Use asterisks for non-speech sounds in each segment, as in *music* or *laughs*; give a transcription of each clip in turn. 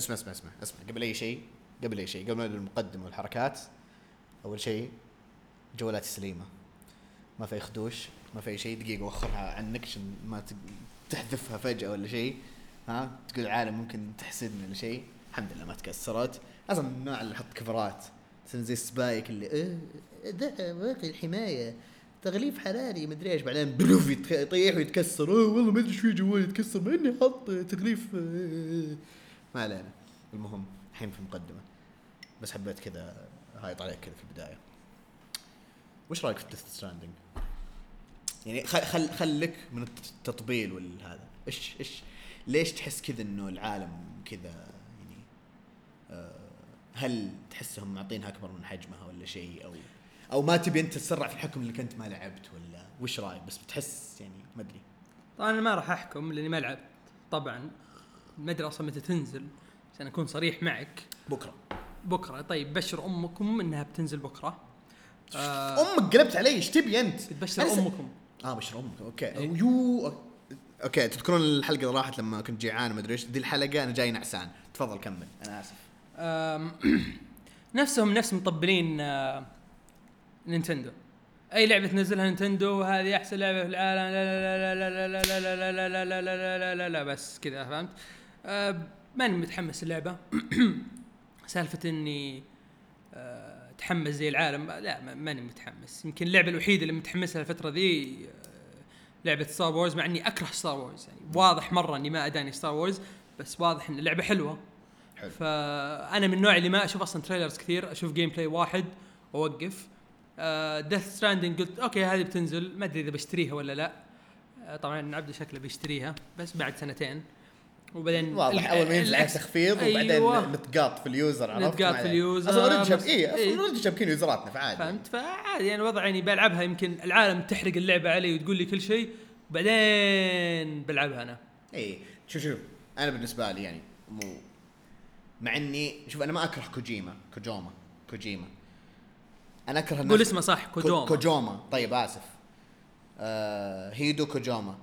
اسمع اسمع اسمع اسمع. قبل أي شيء قبل أي شيء قبل المقدمة والحركات أول شيء جوالاتي سليمة. ما في خدوش ما في شيء. دقيقة وخرها عنك عشان ما تحذفها فجأة ولا شيء. ها؟ تقول العالم ممكن تحسدني ولا شيء. الحمد لله ما تكسرت. أصلا من النوع اللي يحط كفرات. زي السبايك اللي إيه ده باقي الحماية. تغليف حراري مدري إيش. بعدين بلوف يطيح ويتكسر. والله ما أدري إيش في جوالي يتكسر. مع إني حاط تغليف ما علينا. المهم الحين في المقدمه بس حبيت كذا هايط عليك كذا في البداية. وش رأيك في ديث ستراندنج؟ يعني خل خل خلك من التطبيل والهذا. إيش إيش ليش تحس كذا إنه العالم كذا يعني آه هل تحسهم معطينها أكبر من حجمها ولا شيء؟ أو أو ما تبي انت تسرع في الحكم اللي كنت ما لعبت ولا وش رأيك؟ بس بتحس يعني ما أدري. طبعا أنا ما راح أحكم لأني ما لعبت. طبعا ما ادري أصلا متى تنزل عشان اكون صريح معك بكره بكره طيب بشر أمك انها بتنزل بكره آه أمك قلبت علي إيش تبي انت؟ بتبشر أنا س- امكم آه بشر أمك okay إيه. يو okay تذكرون الحلقة اللي راحت لما كنت جيعان ما ادري إيش دي الحلقة أنا جاي نعسان تفضل كمل أنا اسف نفسهم نفس مطبلين آه، Nintendo اي لعبه تنزلها Nintendo هذه احسن لعبه في العالم لا لا لا لا لا لا لا لا لا لا لا لا لا لا لا بس كذا فهمت آه، ماني متحمس اللعبة. *clears throat* سالفة إني آه، أتحمس زي العالم لا ما- ماني متحمس. يمكن اللعبة الوحيدة اللي متحمس لها الفترة ذي آه، لعبة Star Wars مع إني أكره Star Wars يعني واضح مرة إني ما أداني Star Wars بس واضح إن اللعبة حلوة. حلو. فأنا من النوع اللي ما أشوف أصلا trailers كثير أشوف gameplay واحد وأوقف. Death Stranding قلت okay هذه بتنزل. ما أدري إذا بشتريها ولا لا. طبعا عبد شكله بيشتريها بس بعد سنتين. وبعدين واضح أول ما ينزل عليه تخفيض وبعدين أيوة. نتقاط في ال user عرفت؟ نتقاط في. ال user، أصلا already شاب اي إيه. أصلا already شابكين يوزراتنا فعادي. فهمت؟ فعادي يعني وضع يعني بلعبها يمكن العالم تحرق اللعبة علي وتقول لي كل شيء وبعدين بلعبها أنا. اي شوف شوف أنا بالنسبة لي يعني مو مع إني شوف أنا ما أكره كوجيما كوجوما كوجيما. أنا أكره الناس قول اسمه صح كو- كوجوما. كوجوما. طيب آسف. آه هيدو كوجوما.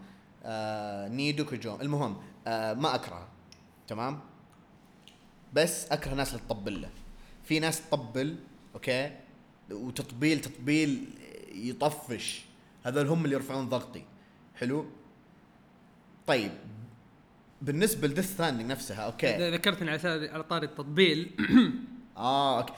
آه نيدو كوجوما. المهم آه ما اكرهه تمام؟ بس أكره الناس اللي تطبل له. في ناس تطبل okay؟ وتطبيل تطبيل يطفش. هذول هم اللي يرفعون ضغطي. حلو؟ طيب بالنسبة ل Death Stranding نفسها okay؟ ذكرتني على على طاري التطبيل. *coughs* آه okay.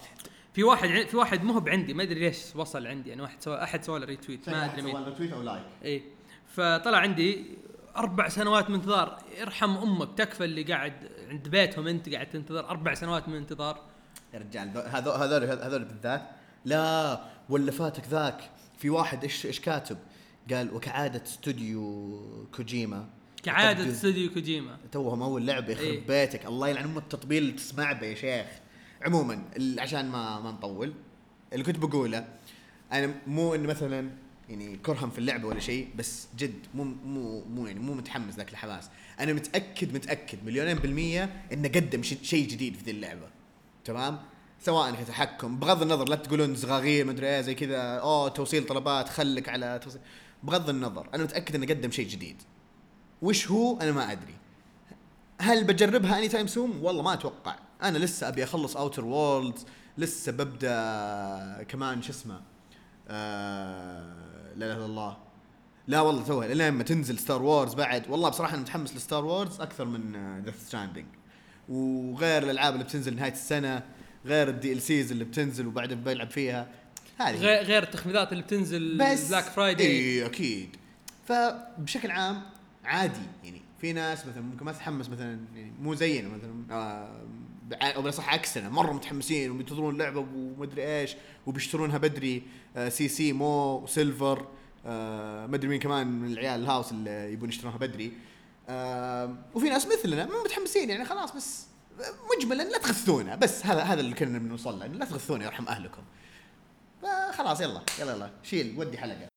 في واحد في واحد مو هو بعندي ما أدري ليش وصل عندي. يعني واحد سوى أحد سوى له retweet ما أدري مين. tweet أو like اي فطلع عندي أربع سنوات من انتظار. يرحم أمك تكفى اللي قاعد عند بيتهم أنت قاعد تنتظر. أربع سنوات من انتظار. يا رجال ذو- هذول هذول هذول بالذات. لا ولا فاتك ذاك. في واحد إيش إيش كاتب؟ قال وكعادة استوديو كوجيما. كعادة استوديو كوجيما. توهم أول لعبة يخرب إيه. بيتك. الله يلعن أم التطبيل اللي تسمع به يا شيخ. عموما عشان ما ما نطول اللي كنت بقوله أنا مو انه مثلا يعني كرها في اللعبة ولا شيء بس جد مو مو مو يعني مو متحمس ذاك الحماس. أنا متأكد متأكد مليونين بالمية إنه قدم شي- شيء جديد في ذي اللعبة. تمام؟ سواء كتحكم بغض النظر لا تقولون زغاغير مدري إيه زي كذا أوه توصيل طلبات خلك على توصيل. بغض النظر أنا متأكد إنه قدم شيء جديد. وش هو؟ أنا ما أدري. هل بجربها anytime soon والله ما أتوقع. أنا لسه أبي أخلص Outer Worlds لسه ببدأ كمان شو اسمه آه لا إله إلا الله. لا والله توها لين ما تنزل Star Wars بعد والله بصراحة أنا متحمس ل Star Wars أكثر من Death Stranding وغير الألعاب اللي بتنزل نهاية السنة غير ال DLCs اللي بتنزل وبعدين بلعب فيها. هذه. غير غير التخفيضات اللي بتنزل بس Black Friday اي أكيد. فبشكل عام عادي يعني في ناس مثلا ممكن ما تتحمس مثلا يعني مو زينا مثلا آه أو بالاصح عكسنا. مرة متحمسين وبينتظرون اللعبة ومدري إيش وبيشترونها بدري آه سي سي مو سيلفر آه مدري مين كمان من العيال الهاوس اللي يبون يشترونها بدري. آه وفي ناس مثلنا متحمسين يعني خلاص بس مجملا لا تغثونا. بس هذا هذا اللي كنا بنوصل له لا تغثونا يرحم أهلكم. خلاص يلا يلا يلا شيل ودي حلقة.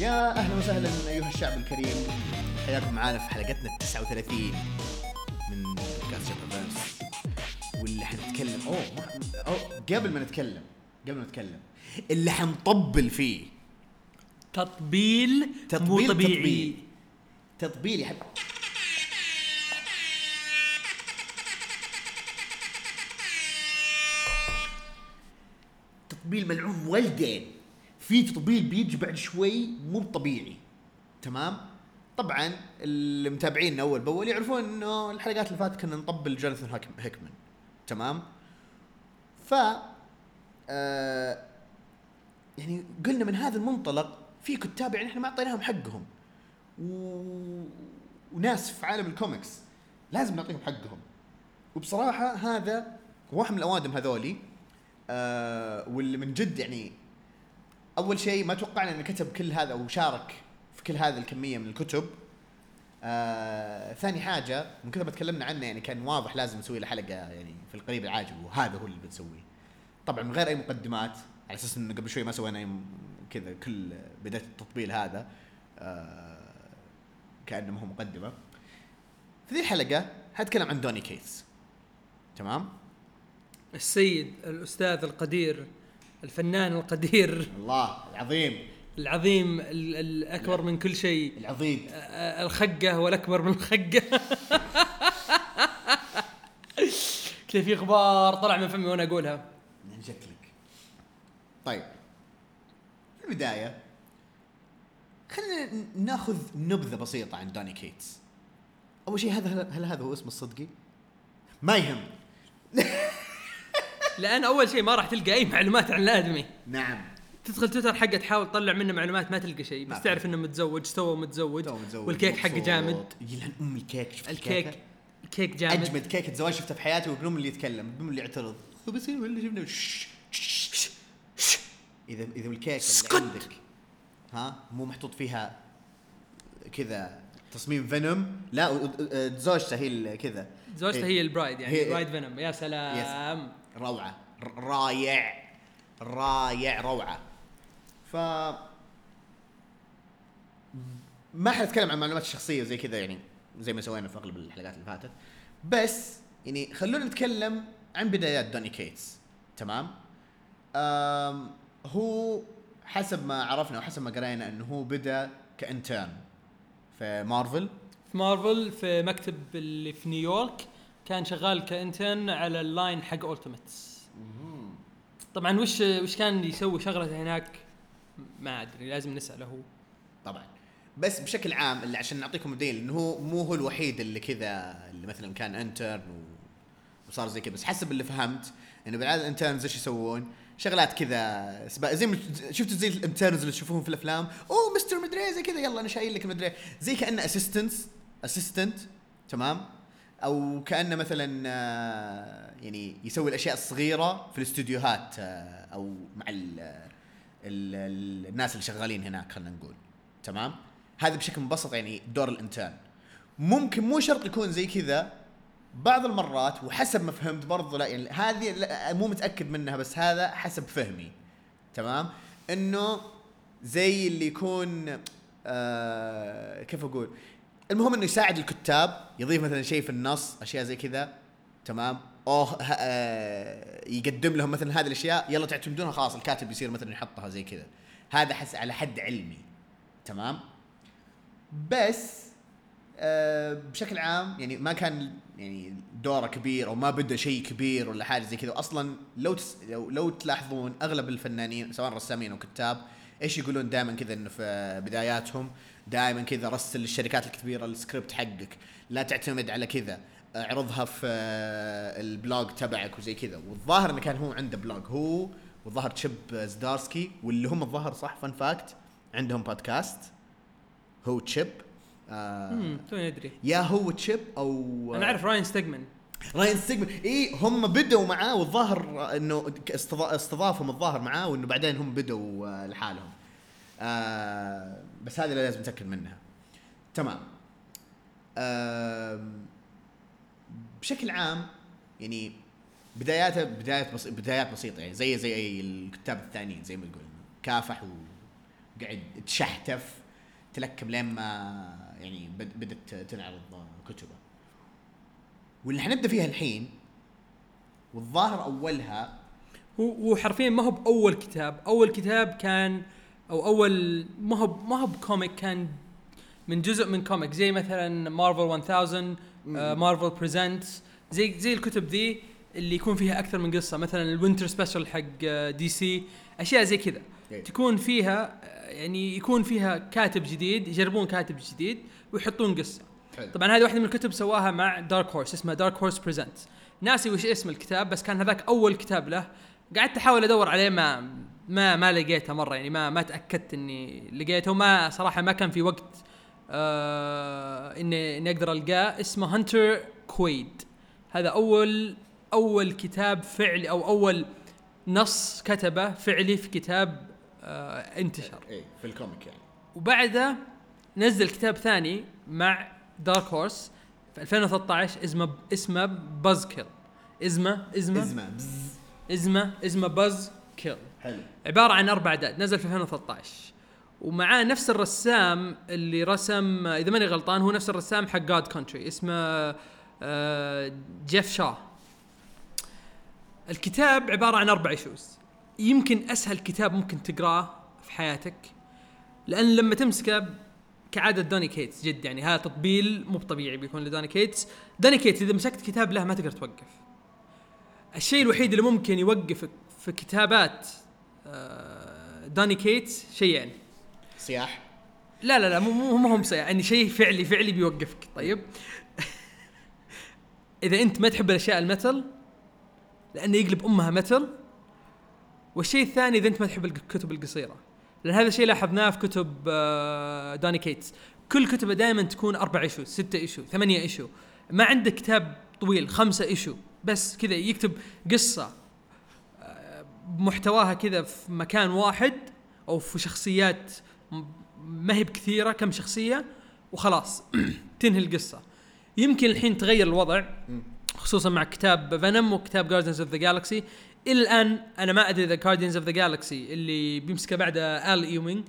يا أهلا وسهلا أيها الشعب الكريم. حياكم معانا في حلقتنا ال 39 من بودكاست شباب فيرس واللي حنتكلم أوه أوه قبل ما نتكلم قبل ما نتكلم اللي حنطبل فيه. تطبيل, مو تطبيل طبيعي. تطبيل. تطبيل يا حب تطبيل ملعون ولدين في تطبيل بيجي بعد شوي مو طبيعي تمام؟ طبعا اللي متابعيننا أول بأول يعرفون إنه الحلقات اللي فاتت كنا نطبل جوناثان هيكمان. تمام؟ ف آه يعني قلنا من هذا المنطلق في كتاب يعني إحنا ما أعطيناهم حقهم. و... وناس في عالم الكوميكس لازم نعطيهم حقهم. وبصراحة هذا واحد من الأوادم هذولي آه واللي من جد يعني أول شيء ما توقعنا إنه كتب كل هذا أو شارك في كل هذه الكمية من الكتب. آه ثاني حاجة من كثر ما تكلمنا عنه يعني كان واضح لازم نسوي له حلقة يعني في القريب العاجل وهذا هو اللي بنسويه. طبعا من غير أي مقدمات على أساس انه قبل شوي ما سوينا م- كذا كل بدايه التطبيل هذا آه كأنه ما هو مقدمة. في ذي الحلقة حتكلم عن دوني كيتس. تمام؟ السيد الأستاذ القدير الفنان القدير. الله العظيم. العظيم ال- الأكبر من كل شيء. العظيم. الخقة والأكبر من الخقة. *laughs* كذا في غبار طلع من فمي وأنا أقولها. من شكلك طيب. في البداية خلينا ناخذ نبذة بسيطة عن دوني كيتس. أول شيء هذا هل هذا هو اسمه الصدقي؟ ما يهم. *laughs* لأن أول شيء ما راح تلقى أي معلومات عن الآدمي. نعم. تدخل تويتر حقه تحاول تطلع منه معلومات ما تلقى شيء ما بس. تعرف إنه متزوج تو متزوج متزوج والكيك حقه. جامد. يلعن ام الكيك شفت الكيك الكيك جامد. أجمد كيكه زواج شفتها في حياتي وابن أم اللي يتكلم ابن أم اللي يعترض. هو بس ولا شش. إذا إذا الكيكه اسكت. اللي عندك ها مو محطوط فيها كذا تصميم Venom؟ لا و- زوجته هي اللي كذا. زوجته إيه. هي ال bride يعني هي- bride Venom. يا سلام. روعة. رايع رايع روعة. ف ما حنتكلم عن معلومات الشخصيه وزي كذا يعني زي ما سوينا في أغلب الحلقات اللي فاتت. بس يعني خلونا نتكلم عن بدايات دوني كيتس. تمام؟ آم هو حسب ما عرفنا وحسب ما قرينا إنه هو بدأ ك intern في مارفل. في مارفل في مكتب اللي في نيويورك. كان شغال ك intern على ال line حق Ultimates طبعا وش وش كان يسوي شغلة هناك؟ ما أدري لازم نسأله هو. طبعا. بس بشكل عام اللي عشان نعطيكم مبدئيا إنه هو مو هو الوحيد اللي كذا اللي مثلا كان intern. وصار زي كذا. بس حسب اللي فهمت إنه بالعاده ال interns إيش يسوون؟ شغلات كذا سبا... زي شفتوا زي ال interns اللي تشوفوهم في الأفلام؟ أوه مستر مدري زي كذا يلا أنا شايل لك مدري زي كأنه assistants assistant تمام؟ أو كأنه مثلا آه، يعني يسوي الأشياء الصغيرة في الاستديوهات آه، أو مع ال ال ال الناس اللي شغالين هناك خلينا نقول. تمام؟ هذا بشكل مبسط يعني دور ال intern. ممكن مو شرط يكون زي كذا بعض المرات وحسب ما فهمت برضو لا يعني هذه مو متأكد منها بس هذا حسب فهمي. تمام؟ إنه زي اللي يكون آه كيف أقول؟ المهم إنه يساعد الكتاب يضيف مثلا شيء في النص أشياء زي كذا تمام؟ اوه آه يقدم لهم مثلا هذه الأشياء يلا تعتمدونها خلاص الكاتب يصير مثلا يحطها زي كذا. هذا حس على حد علمي تمام؟ بس آه بشكل عام يعني ما كان يعني دوره كبير أو ما بدا شيء كبير ولا حاجة زي كذا. أصلا لو تس لو, لو تلاحظون أغلب الفنانين سواء رسامين أو كتاب إيش يقولون دائما كذا إنه في بداياتهم دائما كذا رسل للشركات الكبيرة السكريبت حقك. لا تعتمد على كذا. اعرضها في ال blog تبعك وزي كذا. والظاهر إنه كان هو عنده blog. هو والظاهر Chip Zdarsky واللي هم الظاهر صح؟ fun fact. عندهم بودكاست. هو Chip آه امم توني ادري يا هو تشيب أو أنا أعرف راين ستيجمان راين ستيجمان اي هم بدوا معاه والظاهر إنه استضا- استضافهم الظاهر معاه وإنه بعدين هم بدوا آه، لحالهم. آه بس هذه اللي لازم نتأكد منها تمام. آه بشكل عام يعني بداياته بدايات بس بدايات بسيطة يعني زي زي أي الكتاب الثانيين زي ما تقول كافح وقعد تشحتف تلكم لين ما يعني بد- بدت تنعرض كتبه. واللي حنبدأ فيها الحين والظاهر أولها هو هو حرفيا ما هو بأول كتاب. أول كتاب كان أو أول ما هو ما هو بكوميك كان من جزء من comic. زي مثلا مارفل 1000 Marvel Presents زي زي الكتب ذي اللي يكون فيها أكثر من قصة. مثلا ال Winter Special حق DC أشياء زي كذا. إيه. تكون فيها آه، يعني يكون فيها كاتب جديد يجربون كاتب جديد ويحطون قصة. حلو. طبعا هذه واحدة من الكتب سواها مع Dark Horse اسمها Dark Horse Presents ناسي وش اسم الكتاب بس كان هذاك أول كتاب له. قعدت أحاول أدور عليه ما ما ما لقيته مرة يعني ما ما تأكدت إني لقيته. ما صراحة ما كان في وقت آه إني إني أقدر ألقاه. اسمه Hunter Quaid هذا أول أول كتاب فعلي أو أول نص كتبه فعلي في كتاب آه انتشر. إيه في ال comic يعني. وبعدها نزل كتاب ثاني مع Dark Horse في 2013 اسمه اسمه Buzzkill اسمه اسمه. اسمه Buzz اسمه اسمه Buzzkill حلو. عبارة عن أربع اعداد نزل في 2013 ومعاه نفس الرسام اللي رسم إذا ماني غلطان هو نفس الرسام حق God Country اسمه آه، Geoff Shaw الكتاب عبارة عن أربع issues يمكن أسهل كتاب ممكن تقراه في حياتك لأن لما تمسكه كعادة Donny Cates جد يعني هذا تطبيل مو طبيعي بيكون ل Donny Cates. Donny Cates إذا مسكت كتاب له ما تقدر توقف. الشيء الوحيد اللي ممكن يوقفك في كتابات آه، Donny Cates شيئين. صياح؟ لا لا لا مو مو مو هم صياح يعني شيء فعلي فعلي بيوقفك طيب؟ *laughs* إذا أنت ما تحب الأشياء ال metal لأنه يقلب أمها metal والشيء الثاني إذا أنت ما تحب الكتب القصيرة. لأن هذا الشيء لاحظناه في كتب آه، Donny Cates. كل كتبه دائما تكون أربع issue ستة issue ثمانية issue ما عنده كتاب طويل خمسة issue بس كذا يكتب قصة آه، محتواها كذا في مكان واحد أو في شخصيات ما هي بكثيرة كم شخصية وخلاص. *clears throat* تنهي القصة. يمكن الحين تغير الوضع خصوصا مع كتاب Venom وكتاب Guardians of the Galaxy إلى الآن أنا ما أدري إذا Guardians of the Galaxy اللي بيمسكه بعده Al Ewing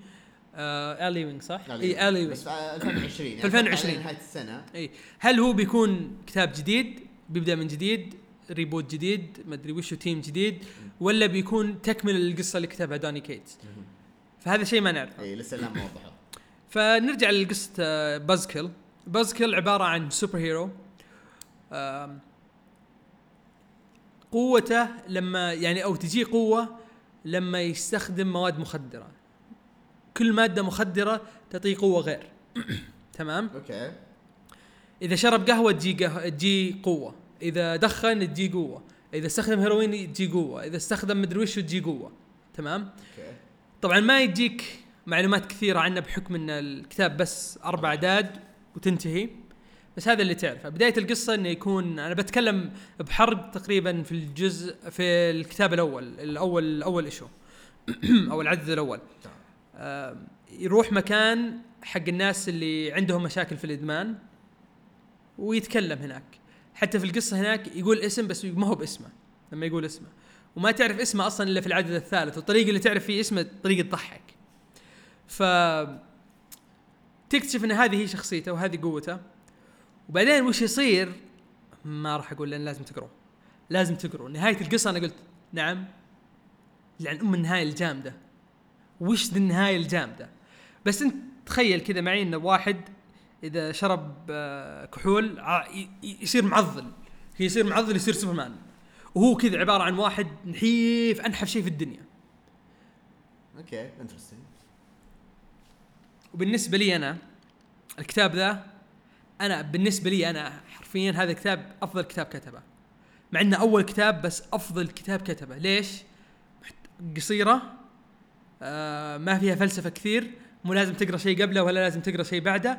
آه Al Ewing صح؟ إي Al Ewing بس في 2020 يعني في 2020. على نهاية السنة. إي. هل هو بيكون كتاب جديد؟ بيبدأ من جديد؟ reboot جديد؟ ما أدري وشو team جديد؟ ولا بيكون تكمل القصة اللي كتبها Donny Cates فهذا شيء ما نعرفه. إي لسه لا ما وضحوا فنرجع لقصة Buzzkill Buzzkill عبارة عن superhero قوته لما يعني أو تجي قوة لما يستخدم مواد مخدرة. كل مادة مخدرة تعطيه قوة غير. *clears throat* تمام؟ okay. إذا شرب قهوة تجي قهوة تجي قوة. إذا دخن تجي قوة. إذا استخدم هيروين تجي قوة. إذا استخدم مدري وش تجي قوة. تمام؟ okay. طبعا ما يجيك معلومات كثيرة عنه بحكم إن الكتاب بس أربع أعداد وتنتهي. بس هذا اللي تعرفه. بداية القصة إنه يكون أنا بتكلم بحرق تقريبا في الجزء في الكتاب الأول الأول الأول issue *clears throat* أو العدد الأول. يروح مكان حق الناس اللي عندهم مشاكل في الإدمان ويتكلم هناك. حتى في القصة هناك يقول اسم بس ما هو باسمه لما يقول اسمه. وما تعرف اسمه أصلا إلا في العدد الثالث. والطريقة اللي تعرف فيه اسمه طريقة تضحك ف تكتشف إن هذه هي شخصيته وهذه قوته. وبعدين وش يصير؟ ما راح أقول لأن لازم تقروا لازم تقروا نهاية القصة أنا قلت نعم. لعن أم النهاية الجامده وش ذي النهاية الجامده بس أنت تخيل كذا معي إن واحد إذا شرب آه، كحول ي- يصير معضل. يصير معضل يصير سوبرمان. وهو كذا عبارة عن واحد نحيف أنحف شيء في الدنيا. okay interesting وبالنسبة لي أنا الكتاب ذا أنا بالنسبة لي أنا حرفيا هذا الكتاب أفضل كتاب كتبه. مع إنه أول كتاب بس أفضل كتاب كتبه. ليش؟ قصيرة آه ما فيها فلسفة كثير مو لازم تقرأ شيء قبله ولا لازم تقرأ شيء بعده.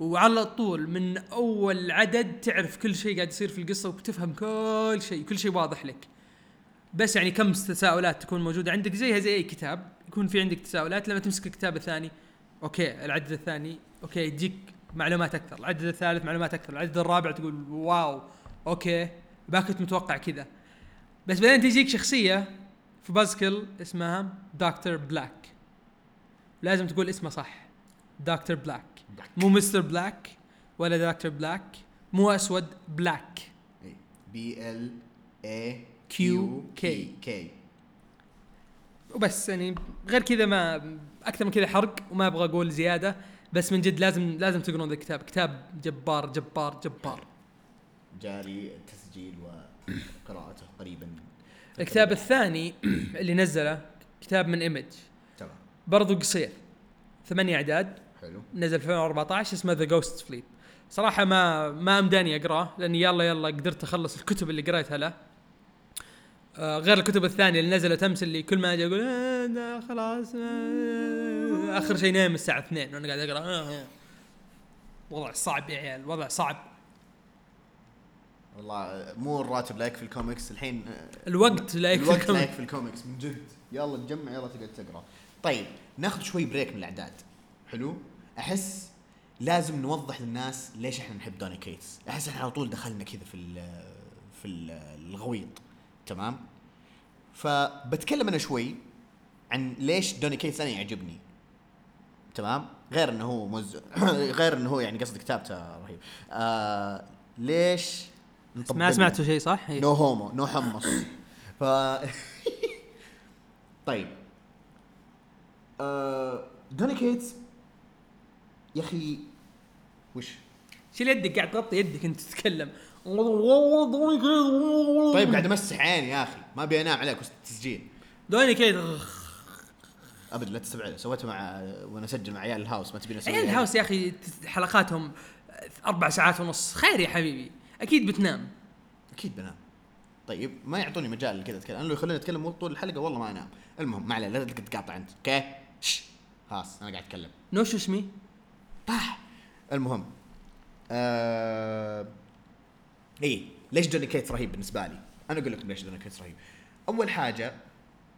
وعلى طول من أول عدد تعرف كل شيء قاعد يصير في القصة وتفهم كل شيء كل شيء واضح لك. بس يعني كم تساؤلات تكون موجودة؟ عندك زيها زي أي كتاب يكون في عندك تساؤلات. لما تمسك الكتاب الثاني okay العدد الثاني okay يجيك معلومات أكثر العدد الثالث معلومات أكثر العدد الرابع تقول wow okay. ما كنت متوقع كذا. بس بعدين تجيك شخصية في Buzzkill اسمها دكتور Blaqk لازم تقول اسمه صح. دكتور Blaqk مو mister Black ولا دكتور Black مو أسود black B L A Q K. K وبس يعني غير كذا ما أكثر من كذا حرق وما أبغى أقول زيادة. بس من جد لازم لازم تقرون ذا الكتاب. كتاب جبار جبار جبار. جاري التسجيل وقراءته قريبا. الكتاب الثاني اللي نزله كتاب من Image. تمام. برضو قصير. ثمانية أعداد. حلو. نزل في 2014 اسمه The Ghost Fleet صراحة ما ما أمداني أقرأه لأني يلا يلا قدرت أخلص الكتب اللي قريتها له. آه غير الكتب الثانية اللي نزلت أمس اللي كل ما أجي أقول آه خلاص آه آخر شيء نايم الساعة 2 وأنا قاعد أقرأ. آه وضع صعب يا عيال وضع صعب. والله مو الراتب لا يكفي الكوميكس. الحين الوقت لا يكفي الوقت لا الكم- يكفي الكوميكس. من جد. يلا تجمع يلا تقعد تقرأ. طيب ناخذ شوي break من الأعداد. حلو؟ أحس لازم نوضح للناس ليش إحنا نحب دوني كيتس. أحس إحنا على طول دخلنا كذا في ال في ال الغويط. تمام؟ فبتكلم أنا شوي عن ليش دوني كيتس أنا يعجبني. تمام؟ غير إنه هو مز... *coughs* غير إنه هو يعني قصد كتابته رهيب. آه ليش ما سمعتوا شيء صح؟ no homo no حمص ف *laughs* طيب. آه... دوني كيتس يا أخي وش؟ شيل يدك قاعد تغطي يدك أنت تتكلم. طيب قاعد أمسح عيني يا أخي. ما أبي أنام عليك وسط التسجيل دوني كيتس ابدا لا تستبعد سويتها مع وأنا أسجل مع عيال الهاوس ما تبيني أسوي عيال الهاوس يا أخي حلقاتهم أربع ساعات ونص. خير يا حبيبي. أكيد بتنام. أكيد بنام. طيب ما يعطوني مجال كذا أتكلم. أنا لو يخلوني أتكلم طول الحلقة والله ما أنام. المهم ما عليه لا تقاطع أنت. okay. خلاص أنا قاعد أتكلم. نو شو اسمي؟ طاح. المهم آه... إيه ليش دوني كيتس رهيب بالنسبة لي؟ أنا أقول لكم ليش دوني كيتس رهيب. أول حاجة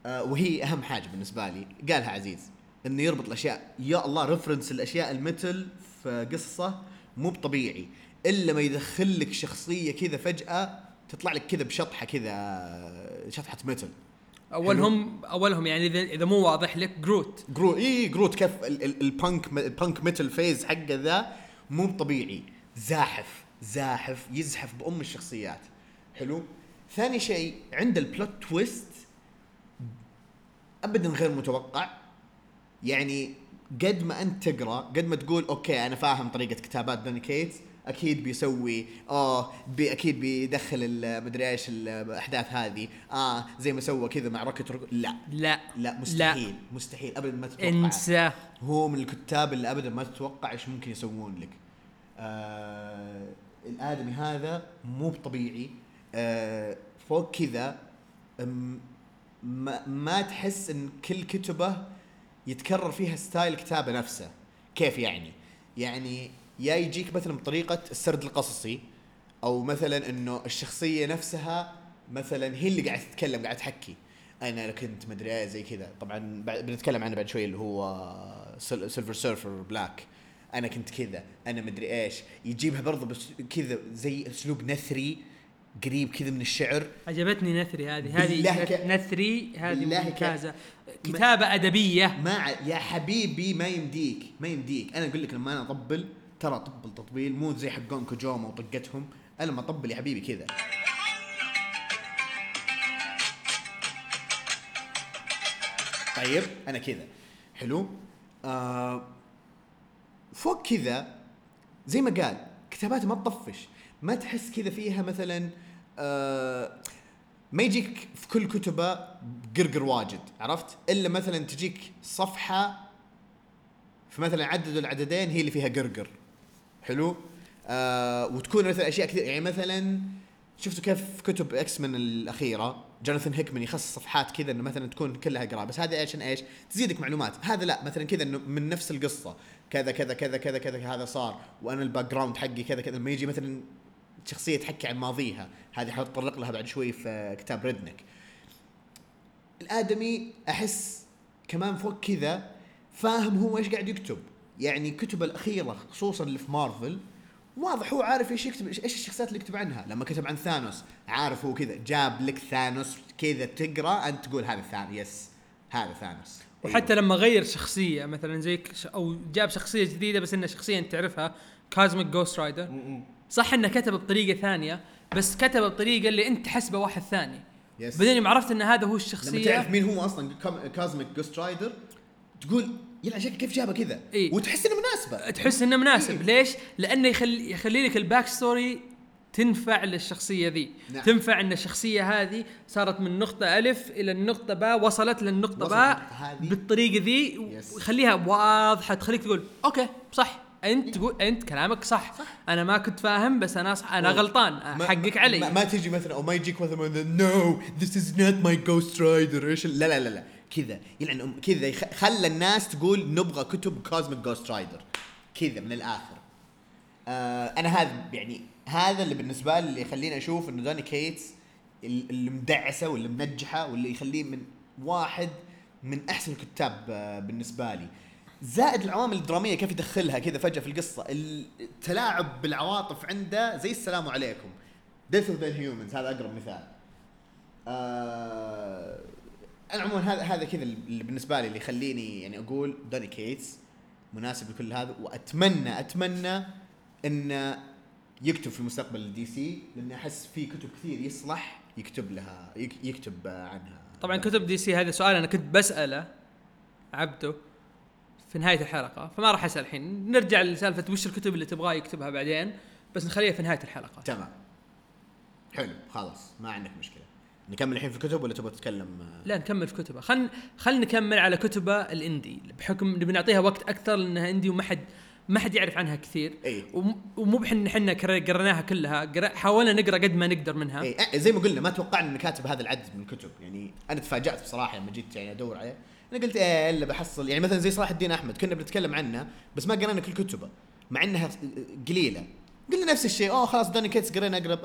وهي أهم حاجة بالنسبة لي. قالها عزيز إنه يربط الأشياء. يا الله reference الأشياء المثل في قصة مو بطبيعي. إلا ما يدخل لك شخصية كذا فجأة تطلع لك كذا بشطحة كذا شطحة مثل اولهم أولهم يعني اذا إذا مو واضح لك جروت جرو اي جروت كيف ال- ال- ال punk ال punk metal phase حقه ذا مو طبيعي زاحف زاحف يزحف بأم الشخصيات. حلو؟ ثاني شيء عند ال plot twist ابدا غير متوقع. يعني قد ما أنت تقرأ قد ما تقول okay أنا فاهم طريقة كتابات دوني كيتس. أكيد بيسوي آه بي أكيد بيدخل مدري إيش الأحداث هذه. آه زي ما سوى كذا مع روكت روك لا. لا. لا مستحيل لا. مستحيل. ابدا ما تتوقع. انسى. هو من الكتاب اللي ابدا ما تتوقع إيش ممكن يسوون لك. آه الآدمي هذا مو بطبيعي. آه فوق كذا ما, ما تحس إن كل كتبه يتكرر فيها style كتابه نفسه. كيف يعني؟ يعني يا يجيك مثلا بطريقة السرد القصصي أو مثلا إنه الشخصية نفسها مثلا هي اللي قاعدة تتكلم قاعدة تحكي. أنا كنت مدري إيه زي كذا. طبعا بنتكلم عنه بعد شوي اللي هو سيل- Silver Surfer Black أنا كنت كذا. أنا مدري إيش. يجيبها برضه بس كذا زي أسلوب نثري. قريب كذا من الشعر. عجبتني نثري هذه. هذه ك- نثري هذه ك- ممتازة. كتابة أدبية. ما ع- يا حبيبي ما يمديك ما يمديك. أنا أقول لك لما أنا أطبل ترى أطبل تطبيل مو زي حقون كوجوما وطقتهم. أنا لما أطبل يا حبيبي كذا. طيب أنا كذا. حلو؟ آه فوق كذا زي ما قال كتاباته ما تطفش. ما تحس كذا فيها مثلا آه ما يجيك في كل كتبة قرقر واجد عرفت؟ إلا مثلا تجيك صفحة في مثلا عدد العددين هي اللي فيها قرقر. حلو؟ آه وتكون مثلا أشياء كثير يعني مثلا شفتوا كيف في كتب X من الأخيرة؟ جوناثان هيكمان يخصص صفحات كذا إنه مثلا تكون كلها قراءة بس هذا عشان إيش؟ تزيدك معلومات. هذا لا مثلا كذا إنه من نفس القصة. كذا كذا كذا كذا كذا هذا صار وأنا ال background حقي كذا كذا لما يجي مثلا شخصية تحكي عن ماضيها. هذه حنتطرق لها بعد شوي في كتاب Redneck الآدمي أحس كمان فوق كذا فاهم هو إيش قاعد يكتب. يعني كتبه الأخيرة خصوصا اللي في مارفل واضح هو عارف إيش يكتب إيش الشخصيات اللي يكتب عنها. لما كتب عن ثانوس عارف هو كذا جاب لك ثانوس كذا تقرأ أنت تقول هذا ثانوس yes هذا ثانوس. وحتى لما غير شخصية مثلا زي أو جاب شخصية جديدة بس إنها شخصية أنت تعرفها Cosmic Ghost Rider. صح إنه كتب بطريقة ثانية بس كتب بطريقة اللي أنت تحسبه واحد ثاني yes بعدين يوم عرفت إن هذا هو لما الشخصيه تعرف مين هو أصلا Cosmic Ghost Rider تقول يلعن شكل كيف جابها كذا إيه. وتحس إنه مناسبة تحس إنه مناسب ليش؟ لأنه يخلي يخلي لك ال backstory تنفع للشخصية ذي نعم. تنفع إن الشخصية هذه صارت من نقطة ألف إلى النقطه باء وصلت للنقطة باء. بالطريقة ذي yes. ويخليها واضحة تخليك تقول okay صح أنت تقول أنت كلامك صح, صح. أنا ما كنت فاهم بس أنا صح أنا غلطان. ما- حقك علي. ما, ما تجي مثلا أو ما يجيك مثلا no this is not my Ghost Rider إيش لا لا لا لا. كذا. يلعن أم- كذا. يخ- خلى الناس تقول نبغى كتب Cosmic Ghost Rider كذا من الآخر. آه أنا هذا يعني هذا اللي بالنسبة لي اللي يخليني أشوف إنه دوني كيتس ال- اللي مدعسة واللي منجحة واللي يخليه من واحد من أحسن الكتاب آه بالنسبة لي. زائد العوامل الدرامية كيف يدخلها كذا فجأة في القصة. التلاعب بالعواطف عنده زي السلام عليكم. Death of the Inhumans هذا أقرب مثال. آه أنا عموما هذا هذا كذا اللي بالنسبة لي اللي يخليني يعني أقول دوني كيتس مناسب لكل هذا واتمنى أتمنى انه يكتب في المستقبل ال DC لاني أحس في كتب كثير يصلح يكتب لها يك- يكتب عنها. طبعا كتب DC هذا سؤال أنا كنت بسأله عبده. في نهاية الحلقة فما راح أسأل الحين. نرجع لسالفة وش الكتب اللي تبغاه يكتبها بعدين بس نخليها في نهاية الحلقة. تمام. حلو خلاص ما عندك مشكلة. نكمل الحين في الكتب ولا تبغى تتكلم؟ لا نكمل في كتبه. خل خل نكمل على كتبه الإندي بحكم نبي نعطيها وقت أكثر لأنها إندي وما حد ما حد يعرف عنها كثير. اي وم- ومو بحن إحنا قريناها كلها حاولنا نقرأ قد ما نقدر منها. اي زي ما قلنا ما توقعنا انه كاتب هذا العدد من الكتب. يعني أنا تفاجأت بصراحة لما جيت يعني أدور عليه. أنا قلت إيه إلا بحصل يعني مثلا زي صلاح الدين أحمد كنا بنتكلم عنه بس ما قرينا كل كتبه مع إنها قليلة. قلنا نفس الشيء أوه خلاص دوني كيتس قرينا أقرب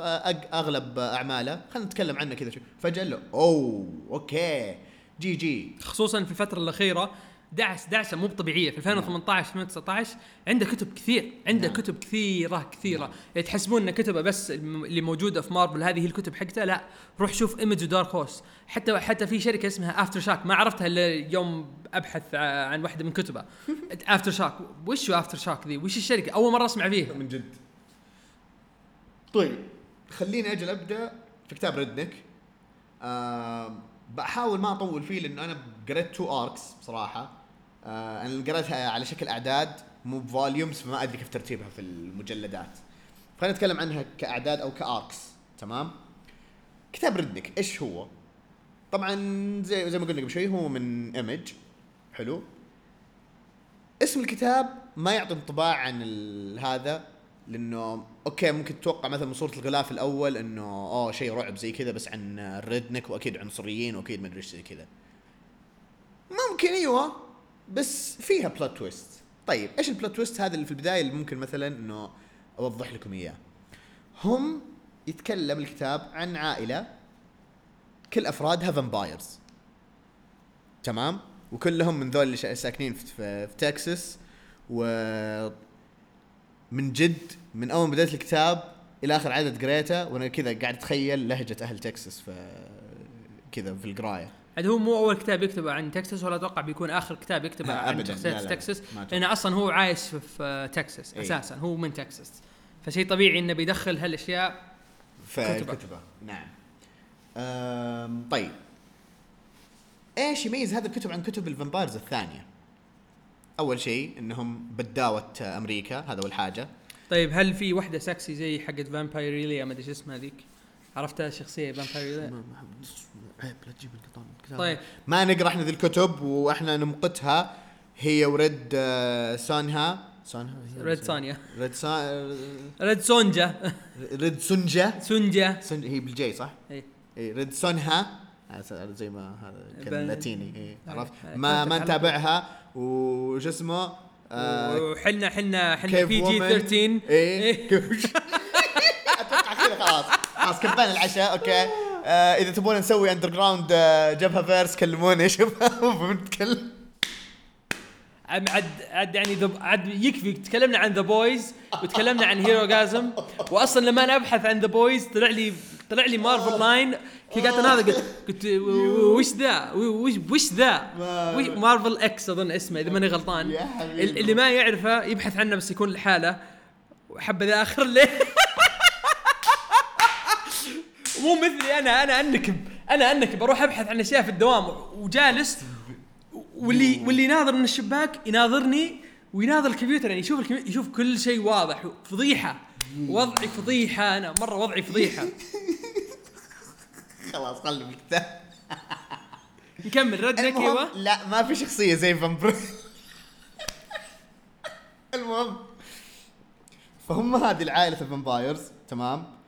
أغلب أعماله خلينا نتكلم عنه كذا شوي. فجأة له أوه okay GG. خصوصا في الفترة الأخيرة دعس دعسه مو طبيعيه في 2018 2019 عنده كتب كثير عنده نعم. كتب كثيره كثيرة. يعني تحسبون إن كتبه بس اللي موجودة في مارفل هذه هي الكتب حقته؟ لا. روح شوف Image و Dark Horse. حتى حتى في شركة اسمها AfterShock. ما عرفتها إلا يوم أبحث عن واحدة من كتبه. *laughs* AfterShock. وش AfterShock ذي؟ وش الشركة؟ أول مرة أسمع فيها. من جد. طيب خليني أجل أبدأ في كتاب Redneck آه بحاول ما أطول فيه لأنه أنا قريت two arcs بصراحة. آه أنا قريتها على شكل أعداد مو ب volumes فما أدري كيف ترتيبها في المجلدات. خلينا نتكلم عنها كأعداد أو ك arcs تمام؟ كتاب Redneck إيش هو؟ طبعا زي زي ما قلنا قبل شوي هو من Image حلو. اسم الكتاب ما يعطي انطباع عن هذا لأنه okay ممكن تتوقع مثلا من صورة الغلاف الأول إنه أوه شيء رعب زي كذا بس عن ال redneck وأكيد عنصريين وأكيد ما أدري إيش زي كذا. ممكن أيوه. بس فيها plot twist طيب إيش ال plot twist هذا اللي في البداية اللي ممكن مثلا إنه أوضح لكم إياه؟ هم يتكلم الكتاب عن عائلة كل افرادها vampires تمام؟ وكلهم من ذول اللي ساكنين في, في, في تكساس و من جد من أول ما بديت الكتاب إلى آخر عدد قريته وأنا كذا قاعد أتخيل لهجة أهل تكساس في كذا في القراية. عاد هو مو أول كتاب يكتبه عن تكساس ولا أتوقع بيكون آخر كتاب يكتبه عن لا، تكساس. لأنه أصلا هو عايش في, تكساس إيه. أساسا هو من تكساس. فشيء طبيعي إنه بيدخل هالأشياء في كتبه. نعم. أم طيب. إيش يميز هذا الكتب عن كتب ال vampires الثانية؟ أول شيء إنهم بداوه أمريكا هذا أول حاجة. طيب هل في وحدة سكسي زي حقت Vampirella ما أدري اسمها ذيك. عرفتها شخصية فامبايريليا عيب لا تجيب القطان طيب. ما نقرأ إحنا ذي الكتب وإحنا نمقتها. هي وريد آه، سانها. سانها هي ريد سانيا ريد سان ريد سونجا ريد سنجا سونجا سنج هي بالجي صح؟ إي. إي ريد سونها زي ما هذا كان لاتيني. عرفت. ما ما كنت نتابعها. وش اسمه؟ آه، وحنا حنا حنا كيف بي جي وومن. 13 إيه أتوقع كذا خلاص كبان العشاء أوكي. آه إذا تبون نسوي اندر جراوند آه جبهة فيرس كلموني *laughs* شباب بنتكلم. عاد عاد يعني ذا عاد يكفي. تكلمنا عن ذا بويز وتكلمنا عن هيرو جازم واصلا لما أنا أبحث عن ذا بويز طلع لي طلع لي مارفل لاين كي قاعد أنا هذا قلت قلت وش ذا؟ وش وش ذا؟ مارفل إكس أظن اسمه إذا ماني غلطان. اللي ما يعرفه يبحث عنه بس يكون لحاله. وحبه ذا آخر ليه *laughs* مو مثلي أنا أنا أنكب أنا انك بروح أبحث عن أشياء في الدوام وجالس واللي واللي يناظر من الشباك يناظرني ويناظر الكمبيوتر يعني يشوف الكمبيوتر يشوف كل شيء واضح فضيحة وضعي فضيحة أنا مرة وضعي فضيحة. *laughs* خلاص خلي بالكتاب *laughs* نكمل ردك أيوه. لا ما في شخصية زي فامبر *laughs* المهم فهم هذه العائلة الفامبايرز تمام؟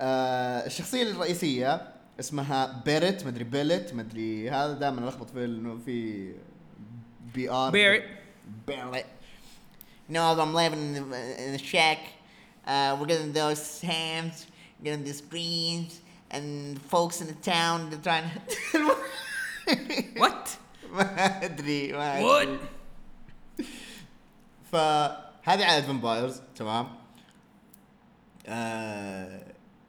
آه الشخصية الرئيسية اسمها بيرت مدري بيلت مدري هذا دائما ألخبط في إنه في بي ار بيرت. بيرت know, I'm living in the, in the shack. Uh, we're getting those hams, getting these greens, and folks in the town they're trying to. *laughs* وات ما أدري ما أدري فهذه عائله vampires تمام آه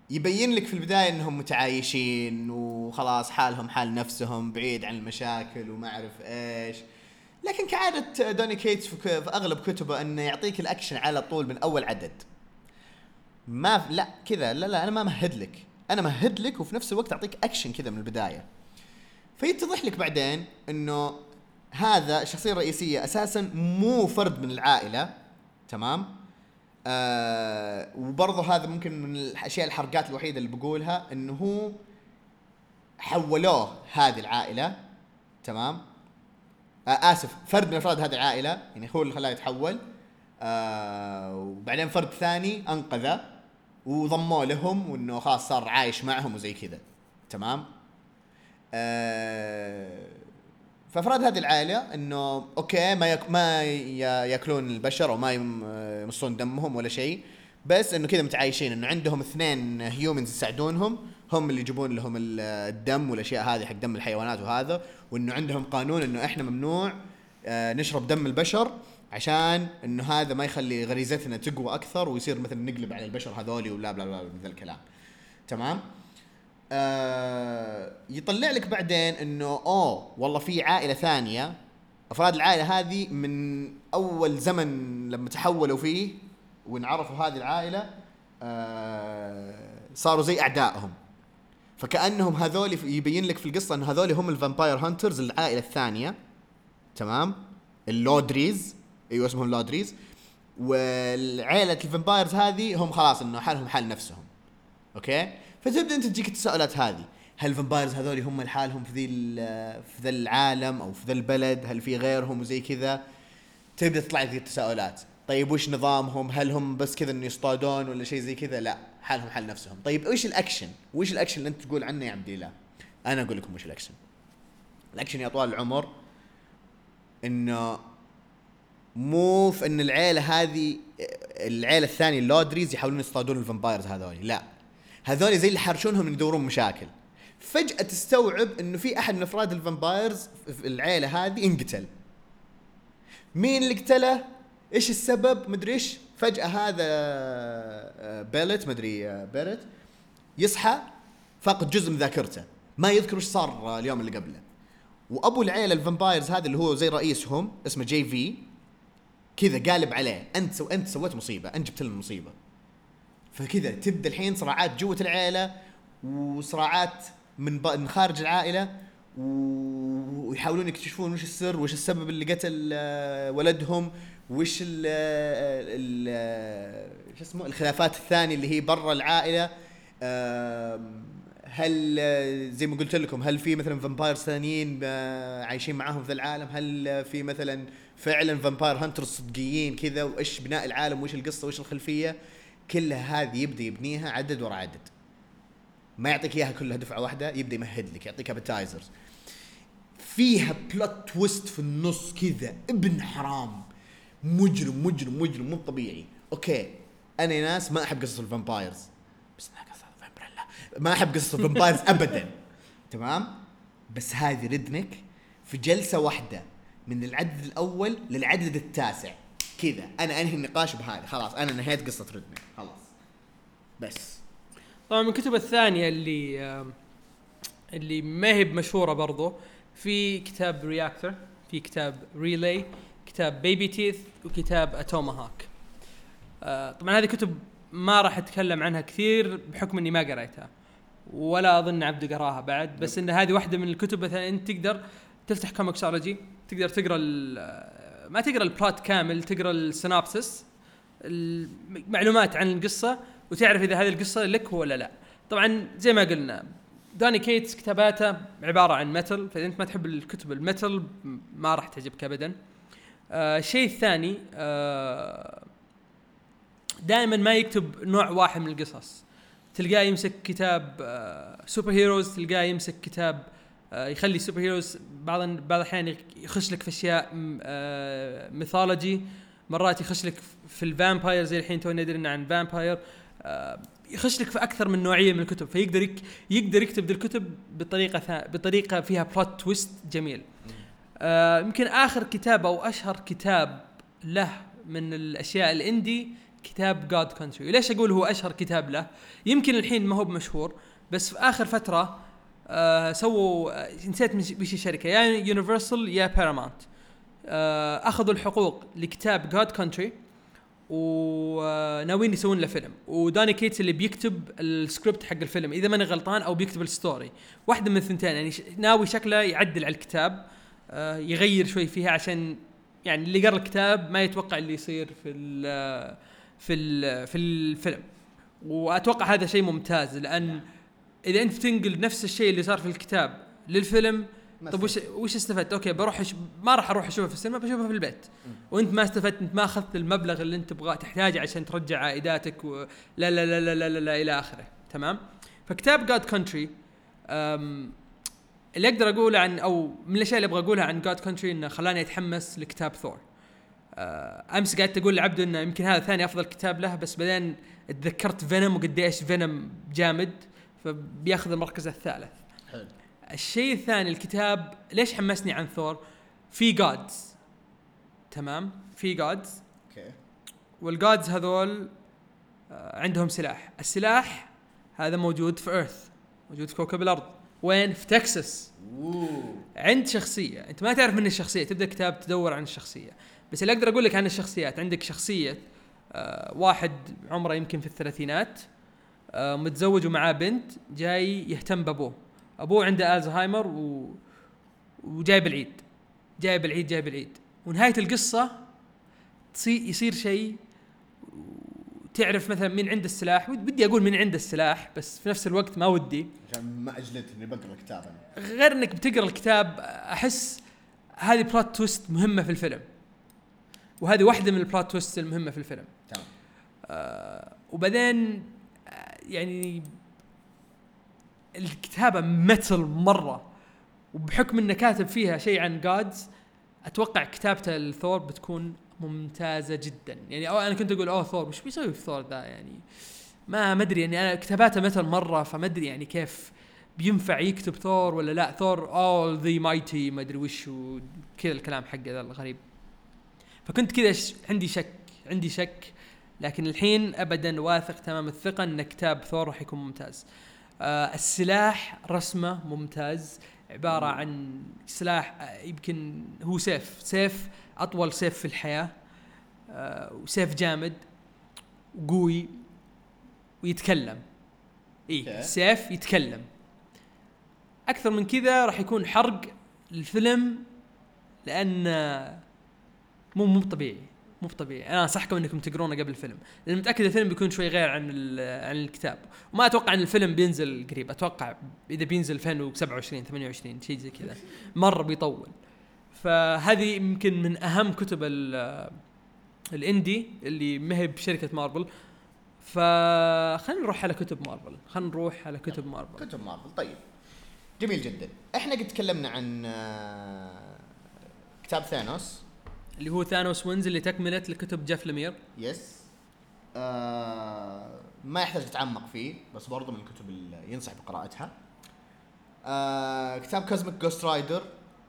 يبين لك في البداية إنهم متعايشين وخلاص حالهم حال نفسهم بعيد عن المشاكل وما أعرف إيش. لكن كعادة دوني كيتس في, أغلب كتبه إنه يعطيك الأكشن على طول من أول عدد. ما لا كذا لا لا أنا ما مهد لك. أنا مهد لك وفي نفس الوقت أعطيك أكشن كذا من البداية. فيتضح لك بعدين إنه هذا الشخصيه الرئيسيه أساسا مو فرد من العائلة تمام؟ آه وبرضه هذا ممكن من الأشياء الحركات الوحيدة اللي بقولها إنه هو حولوه هذه العائلة تمام؟ آه آسف فرد من أفراد هذه العائلة يعني هو اللي خلاه يتحول. آه وبعدين فرد ثاني أنقذه وضموه لهم وإنه خلاص صار عايش معهم وزي كذا تمام؟ آه، فأفراد هذه العائلة إنه okay ما يك ما ياكلون البشر أو ما يم- يمصون دمهم ولا شيء بس إنه كذا متعايشين إنه عندهم اثنين humans يساعدونهم هم اللي يجيبون لهم ال- الدم والأشياء هذه حق دم الحيوانات وهذا وإنه عندهم قانون إنه إحنا ممنوع آه، نشرب دم البشر عشان إنه هذا ما يخلي غريزتنا تقوى أكثر ويصير مثلا نقلب على البشر هذولي ولا blah blah من ذا الكلام. تمام؟ آه يطلع لك بعدين إنه أوه والله في عائلة ثانية. أفراد العائلة هذه من أول زمن لما تحولوا فيه وانعرفوا هذه العائلة آه صاروا زي أعدائهم. فكأنهم هذول يبين لك في القصة انه هذول هم ال vampire hunters العائلة الثانية. تمام؟ ال Landrys. إيوه اسمهم Landrys. والعائله ال vampires هذه هم خلاص إنه حالهم حال نفسهم. أوكي؟ فتبدا أنت تجيك التساؤلات هذه. هل ال vampires هذول هم لحالهم في ذي في ذا العالم أو في ذا البلد؟ هل في غيرهم وزي كذا؟ تبدأ تطلع لك التساؤلات. طيب وش نظامهم؟ هل هم بس كذا إنه يصطادون ولا شيء زي كذا؟ لا حالهم حال نفسهم. طيب وش الأكشن؟ وش الأكشن اللي أنت تقول عنه يا عبد الله؟ أنا أقول لكم وش الأكشن. الأكشن يا طوال العمر إنه مو في إن العيلة هذه العيلة الثانية ال Landrys يحاولون يصطادون ال vampires هذول لا. هذول زي اللي حرشونهم يدورون مشاكل. فجأة تستوعب إنه في أحد من أفراد ال vampires في العيلة هذه انقتل. مين اللي قتله؟ إيش السبب؟ مدري إيش. فجأة هذا آه، بيلت مدري آه، بيلت يصحى فاقد جزء من ذاكرته. ما يذكر إيش صار اليوم اللي قبله. وأبو العيلة ال vampires هذا اللي هو زي رئيسهم اسمه JV كذا قالب عليه أنت سو أنت سويت مصيبة أنت جبت لنا المصيبه فكذا تبدأ الحين صراعات جوة العيله وصراعات من. من خارج العائلة ويحاولون يكتشفون وش السر وش السبب اللي قتل آه، ولدهم وش ال ال شو اسمه الخلافات الثانية اللي هي برا العائلة. هل آه، زي ما قلت لكم هل في مثلا vampires ثانيين آه، عايشين معاهم في العالم؟ هل آه، في مثلا فعلا vampire hunters صدقيين كذا؟ وإيش بناء العالم؟ وإيش القصة؟ وإيش الخلفية؟ كلها هذه يبدأ يبنيها عدد ورا عدد. ما يعطيك إياها كلها دفعة واحدة يبدأ يمهد لك يعطيك appetizers فيها plot twist في النص كذا ابن حرام. مجرم مجرم مجرم مو طبيعي. أوكي أنا إنسان ما أحب قصص ال vampires. بس أنا قصص ال Vampirella. ما أحب قصص ال vampires *laughs* ابدا. تمام؟ بس هذه Redneck في جلسة واحدة من العدد الأول للعدد التاسع. كذا. أنا أنهي النقاش بهذا. خلاص أنا نهيت قصة Redneck خلاص. بس. طبعا من الكتب الثانية اللي اللي ما هي بمشهورة برضو في كتاب Reactor في كتاب Relay كتاب Babyteeth وكتاب Atomahawk آه طبعا هذه كتب ما راح أتكلم عنها كثير بحكم إني ما قريتها. ولا أظن عبد قراها بعد. بس إن هذه واحدة من الكتب مثلا انت تقدر تفتح Comixology تقدر تقرأ ال- ما تقرأ ال plot كامل تقرأ ال synopsis المعلومات عن القصة وتعرف إذا هذه القصة لك ولا لا. طبعا زي ما قلنا داني كيتس كتاباته عبارة عن metal فإذا أنت ما تحب الكتب ال metal ما راح تعجبك ابدا. آه الشيء الثاني آه دائما ما يكتب نوع واحد من القصص. تلقاه يمسك كتاب آه superheroes تلقاه يمسك كتاب آه يخلي superheroes بعض بعض الأحيان يخش لك في أشياء آه mythology مرات يخش لك في ال vampire زي الحين تونا ندري عن vampire آه يخش لك في أكثر من نوعية من الكتب فيقدر يك يقدر يكتب الكتب بطريقة ثا بطريقة فيها plot twist جميل. آه يمكن آخر كتاب أو أشهر كتاب له من الأشياء ال indie كتاب God Country ليش أقول هو أشهر كتاب له؟ يمكن الحين ما هو بمشهور بس في آخر فترة آه سووا آه، نسيت وش الشركة. يا Universal يا بارامونت آه أخذوا الحقوق لكتاب God Country وناويين يسوون له فيلم. وداني كيتس اللي بيكتب السكريبت حق الفيلم. إذا ماني غلطان أو بيكتب ال story. واحدة من الثنتين يعني ناوي شكله يعدل على الكتاب آه يغير شوي فيها عشان يعني اللي قرأ الكتاب ما يتوقع اللي يصير في ال في ال في الفيلم. وأتوقع هذا شيء ممتاز لأن إذا أنت تنقل نفس الشيء اللي صار في الكتاب للفيلم ما طيب وش وش استفدت؟ أوكي بروح أش... ما راح أروح أشوفه في السينما بشوفه في البيت. وأنت ما استفدت أنت ما أخذت المبلغ اللي أنت تبغاه تحتاجه عشان ترجع عائداتك و... لا, لا لا لا لا لا لا إلى آخره. تمام؟ فكتاب God Country اللي أقدر أقوله عن أو من الأشياء اللي أبغى أقولها عن God Country إنه خلاني أتحمس لكتاب ثور آه، أمس قعدت أقول لعبده إنه يمكن هذا ثاني أفضل كتاب له بس بعدين تذكرت Venom وقد إيش Venom جامد. فبياخذ المركز الثالث. حلو. الشيء الثاني الكتاب ليش حمسني عن ثور؟ في gods تمام؟ في gods أوكي. وال gods هذول آه، عندهم سلاح. السلاح هذا موجود في Earth موجود في كوكب الأرض. وين؟ في تكساس عند شخصية. أنت ما تعرف من الشخصية. تبدأ كتاب تدور عن الشخصية. بس اللي أقدر أقول لك عن الشخصيات عندك شخصية آه واحد عمره يمكن في الثلاثينات. متزوج ومعاه بنت جاي يهتم بأبوه. أبوه عنده الزهايمر و... وجايب العيد. جايب العيد جايب العيد. ونهاية القصة تصير يصير شيء تعرف مثلا مين عنده السلاح؟ ودي أقول مين عنده السلاح بس في نفس الوقت ما ودي. عشان ما اجلد إني بقرأ الكتاب أنا. غير إنك بتقرأ الكتاب أحس هذه plot twist مهمة في الفيلم. وهذه واحدة من ال plot twist المهمة في الفيلم. تمام. آه وبعدين آه يعني الكتابة metal مرة. وبحكم إنه كاتب فيها شيء عن gods أتوقع كتابته لثور بتكون ممتازة جدا. يعني أو أنا كنت أقول أوه ثور وش بيسوي في ثور ذا؟ يعني ما ما ادري يعني أنا كتاباته metal مرة فما أدري يعني كيف بينفع يكتب ثور ولا لا. ثور oh the mighty ما أدري وش وكذا الكلام حقه ذا الغريب. فكنت كذا عندي شك عندي شك لكن الحين ابدا واثق تمام الثقة أن كتاب ثور راح يكون ممتاز. آه السلاح رسمه ممتاز عبارة عن سلاح آه، يمكن هو سيف سيف أطول سيف في الحياة آه وسيف جامد وقوي ويتكلم. إي. سيف يتكلم. أكثر من كذا راح يكون حرق الفيلم لأن مو مو طبيعي. مو طبيعي أنا أنصحكم إنكم تقرونه قبل الفيلم لأن متأكد الفيلم بيكون شوي غير عن عن الكتاب. وما أتوقع إن الفيلم بينزل قريب أتوقع إذا بينزل 2027 28 شيء زي كذا. مرة بيطول. فهذه يمكن من أهم كتب ال- الإندي اللي ما هي بشركة مارفل. فخلينا نروح على كتب مارفل. خلينا نروح على كتب مارفل. كتب مارفل. طيب. جميل جدا. إحنا قد تكلمنا عن آه، كتاب ثانوس. اللي هو Thanos Wins اللي تكمله لكتب جيف لمير. yes آه ما يحتاج تتعمق فيه بس برضه من الكتب اللي ينصح بقراءتها. آه كتاب Cosmic Ghost Rider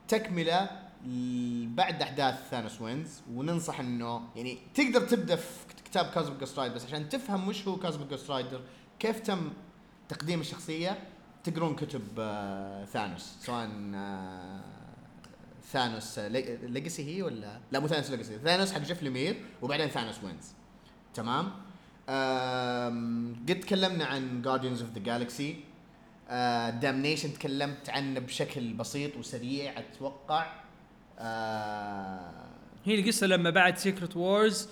تكملة بعد أحداث Thanos Wins وننصح إنه يعني تقدر تبدأ في كت- كتاب Cosmic Ghost Rider بس عشان تفهم وش هو Cosmic Ghost Rider كيف تم تقديم الشخصية تقرون كتب آه ثانوس سواء آه Thanos Legacy هي ولا لا مو ثانوس ليجاسي ثانوس حق جيف ليمير وبعدين Thanos Wins تمام؟ قد تكلمنا عن Guardians of the Galaxy Damnation تكلمت عنه بشكل بسيط وسريع أتوقع. آه هي القصة لما بعد Secret Wars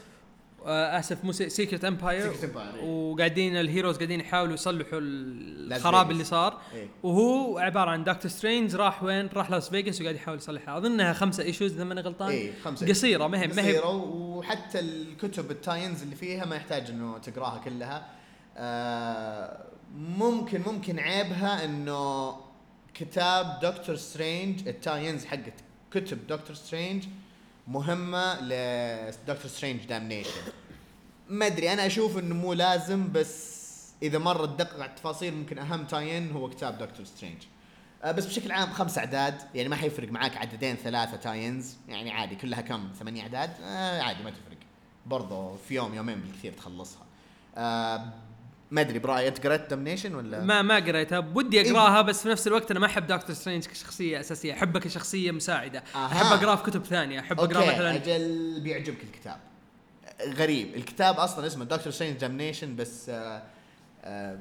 آسف مو Secret Empire إيه. وقاعدين ال heroes قاعدين يحاولوا يصلحوا الخراب. اللي صار إيه. وهو عبارة عن دكتور سترينج راح وين؟ راح لاس فيغاس وقاعد يحاول يصلحها اظنها خمسة issues إذا ماني غلطان إيه خمسة قصيرة ما هي قصيرة وحتى الكتب ال tie-ins اللي فيها ما يحتاج إنه تقراها كلها آه ممكن ممكن عيبها إنه كتاب دكتور سترينج ال tie-ins حقت كتب دكتور سترينج مهمة لدكتور سترينج Damnation ما أدري أنا أشوف إنه مو لازم بس إذا مرة تدقق على التفاصيل ممكن أهم tie-in هو كتاب دكتور سترينج آه، بس بشكل عام خمس أعداد يعني ما حيفرق معاك عددين ثلاثة tie-ins يعني عادي كلها كم؟ ثمانية أعداد؟ آه عادي ما تفرق. برضو في يوم يومين بالكثير تخلصها. آه ما أدري براي أنت قريت Damnation ولا؟ ما ما قريتها. ودي إيه. أقراها بس في نفس الوقت أنا ما أحب دكتور سترينج كشخصية أساسية. احبه كشخصية مساعدة. أحب اقراه في كتب ثانية. أحب اقراه مثلا أجل بيعجبك الكتاب. غريب. الكتاب أصلا اسمه دكتور سترينج Damnation بس آه آه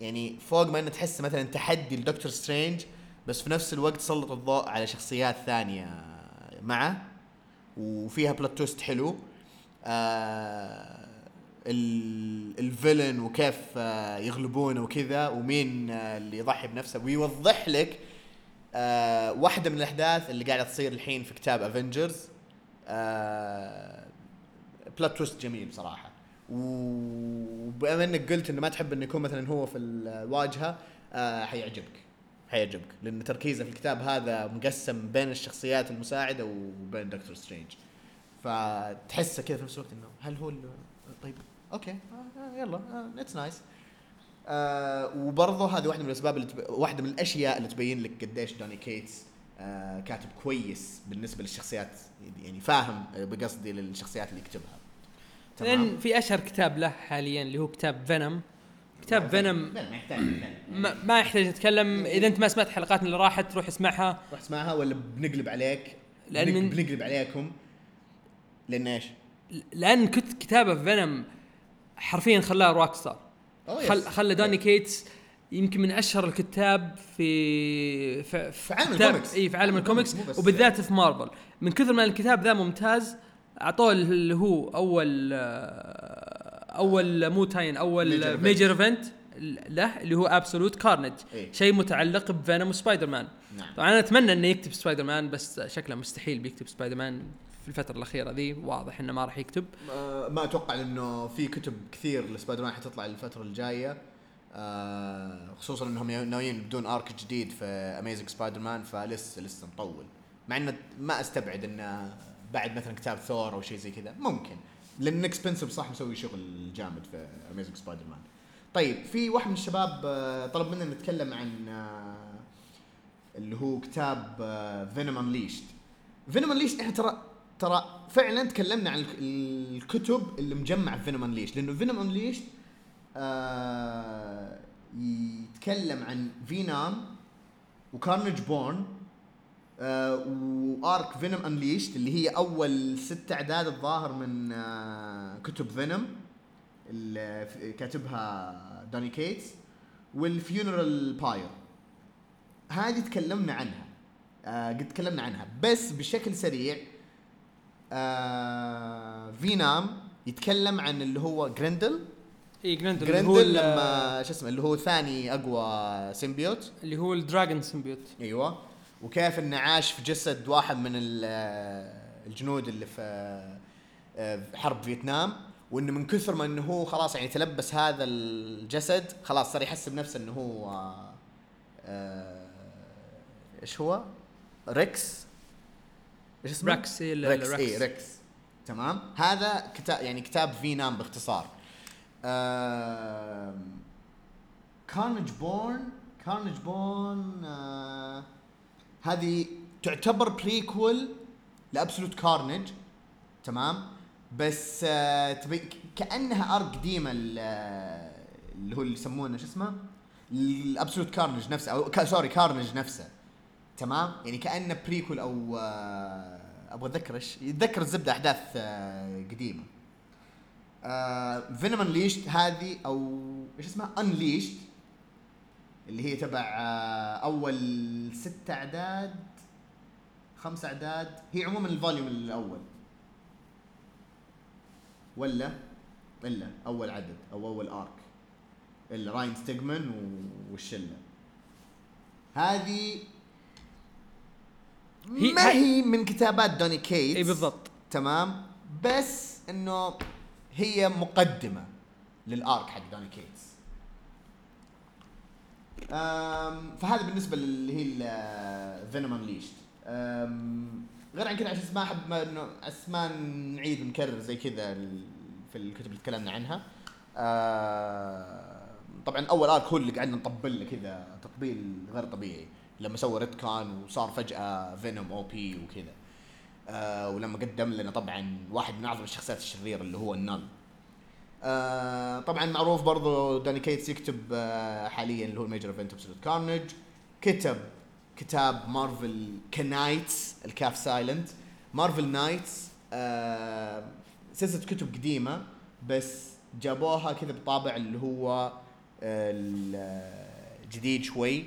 يعني فوق ما إنه تحس مثلا تحدي لدكتور سترينج بس في نفس الوقت سلط الضوء على شخصيات ثانية معه وفيها plot twist حلو. آه ال villain وكيف آه يغلبونه وكذا ومين آه اللي يضحي بنفسه. ويوضح لك آه واحدة من الأحداث اللي قاعدة تصير الحين في كتاب افنجرز plot twist جميل بصراحه وبما إنك قلت إنه ما تحب إنه يكون مثلا هو في الواجهة حيعجبك. حيعجبك. لأن تركيزه في الكتاب هذا مقسم بين الشخصيات المساعدة وبين دكتور سترينج فتحسه كذا في نفس الوقت إنه هل هو طيب. okay. آه آه يلا it's nice آه وبرضه هذه واحدة من الأسباب اللي تب... واحدة من الأشياء اللي تبين لك قديش دوني كيتس آه كاتب كويس بالنسبة للشخصيات يعني فاهم آه، بقصدي للشخصيات اللي يكتبها. لأن في أشهر كتاب له حاليا اللي هو كتاب فينوم كتاب فينوم ما. ما, يحتاج نتكلم إذا أنت ما سمعت حلقاتنا اللي راحت روح اسمعها. روح اسمعها ولا بنقلب عليك؟ من- بنقلب عليكم. لأن إيش؟ لأن كت كتابة فينوم حرفيا خلاه rock star خل. خلى دوني كيتس يمكن من أشهر الكتاب في في, في عالم الكوميكس. اي في عالم الكوميكس بس- وبالذات في مارفل من كثر ما الكتاب ذا ممتاز أعطوه اللي هو أول آه، أول مو tie-in أول. major event له اللي هو Absolute Carnage إيه. شيء متعلق بفينوم وسبايدر مان نعم طبعا أنا أتمنى إنه يكتب سبايدر مان بس شكله مستحيل بيكتب سبايدر مان في الفترة الأخيرة ذي واضح إنه ما راح يكتب. ما أتوقع إنه في كتب كثير لسبايدر مان حتطلع الفترة الجاية. آه، خصوصا إنهم ناويين بدون arc جديد في Amazing Spider-Man فلسه لسه مطول. مع إنه ما أستبعد إنه بعد مثلا كتاب ثور أو شيء زي كذا. ممكن. لأن نيك سبنسر صح مسوي شغل جامد في Amazing Spider-Man طيب في واحد من الشباب آه، طلب منا نتكلم عن آه، اللي هو كتاب Venom Unleashed Venom Unleashed إحنا ترى ترى فعلا تكلمنا عن الك- الكتب اللي مجمع Venom Unleashed لأنه Venom Unleashed آه يتكلم عن فينام و Carnage Born آه و arc Venom Unleashed اللي هي أول ست أعداد الظاهر من آه كتب فينوم اللي كاتبها دوني كيتس وال Funeral Pyre هذه تكلمنا عنها آه قد تكلمنا عنها بس بشكل سريع آه Ve'Nam يتكلم عن اللي هو Grendel. اي Grendel Grendel لما شو اسمه اللي هو ثاني أقوى symbiote اللي هو ال dragon symbiote أيوه. وكيف إنه عاش في جسد واحد من ال- الجنود اللي في آه، حرب فيتنام. وإنه من كثر ما إنه هو خلاص يعني تلبس هذا الجسد خلاص صار يحس بنفسه إنه هو آه، آه، إيش هو؟ Rex. إيش اسمه؟ Rex، Rex ال Rex. اي Rex تمام. هذا كتاب يعني كتاب Ve'Nam باختصار. Carnage Born Carnage Born آه هذه تعتبر prequel ل Absolute Carnage تمام. بس آه تبي كأنها arc قديمه آه، اللي هو اللي يسمونه شو اسمه؟ ال Absolute Carnage نفسه أو sorry Carnage نفسه. تمام؟ يعني كأنه prequel أو آه أبغى أتذكر إيش يتذكر الزبدة أحداث آه قديمة. Venom Unleashed هذه أو إيش اسمها؟ Unleashed اللي هي تبع آه، أول ست أعداد خمس أعداد. هي عموما ال volume الأول. ولا؟ إلا أول عدد أو أول arc إلا Ryan Stegman والشلة. هذه هي- ما هي من كتابات Donny Cates. إي بالضبط. تمام. بس إنه هي مقدمة لل arc حق Donny Cates. فهذا بالنسبة اللي هي Venom Unleashed غير عن كذا عشان ما أحب ما إنه أسماء نعيد ونكرر زي كذا في الكتب اللي تكلمنا عنها. طبعا أول arc هو اللي قعدنا نطبل له كذا تطبيل غير طبيعي. لما سوى retcon وصار فجأة Venom OP وكذا. آه ولما قدم لنا طبعا واحد من أعظم الشخصيات الشريرة اللي هو ال Knull آه طبعا معروف برضو Donny Cates يكتب آه حاليا اللي هو ال major event of Carnage كتب كتاب Marvel Knights الكاف silent Marvel Knights آه سلسلة كتب قديمة بس جابوها كذا بطابع اللي هو الجديد شوي.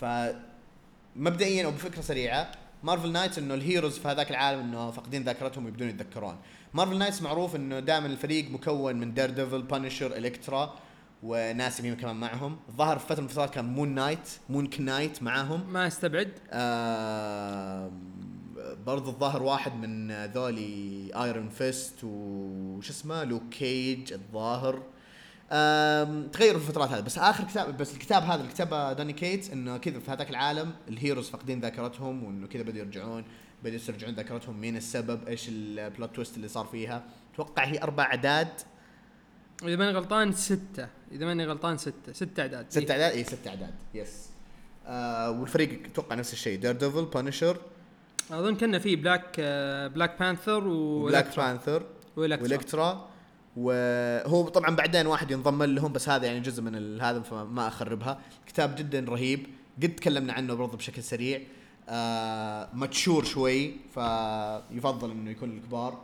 فمبدئيا أو بفكرة سريعة Marvel Knights إنه ال heroes في هذاك العالم إنه فاقدين ذاكرتهم ويبدون يتذكرون. Marvel Knights معروف إنه دائما الفريق مكون من Daredevil Punisher Elektra وناس يمين كمان معهم. الظاهر في فترة من الفترات كان Moon Knight Moon Knight معاهم ما أستبعد. آه برضو الظاهر واحد من ذولي Iron Fist وش اسمه؟ Luke Cage الظاهر. تغيروا في الفترات هذه. بس آخر كتاب بس الكتاب هذا اللي كتبه Donny Cates إنه كذا في هذاك العالم ال heroes فاقدين ذاكرتهم وإنه كذا بدوا يرجعون بدوا يسترجعون ذاكرتهم مين السبب إيش ال plot twist اللي صار فيها. أتوقع هي أربع أعداد. إذا ماني غلطان ستة. إذا ماني غلطان ستة. ستة أعداد. ست أعداد؟ اي ست أعداد. yes آه والفريق أتوقع نفس الشيء. Daredevil Punisher أظن كنا في Black آه، Black Panther و Black Panther و Elektra و Elektra وهو طبعا بعدين واحد ينضم لهم بس هذا يعني جزء من هذا فما أخربها. كتاب جدا رهيب. قد تكلمنا عنه برضه بشكل سريع. آه mature شوي فيفضل إنه يكون الكبار.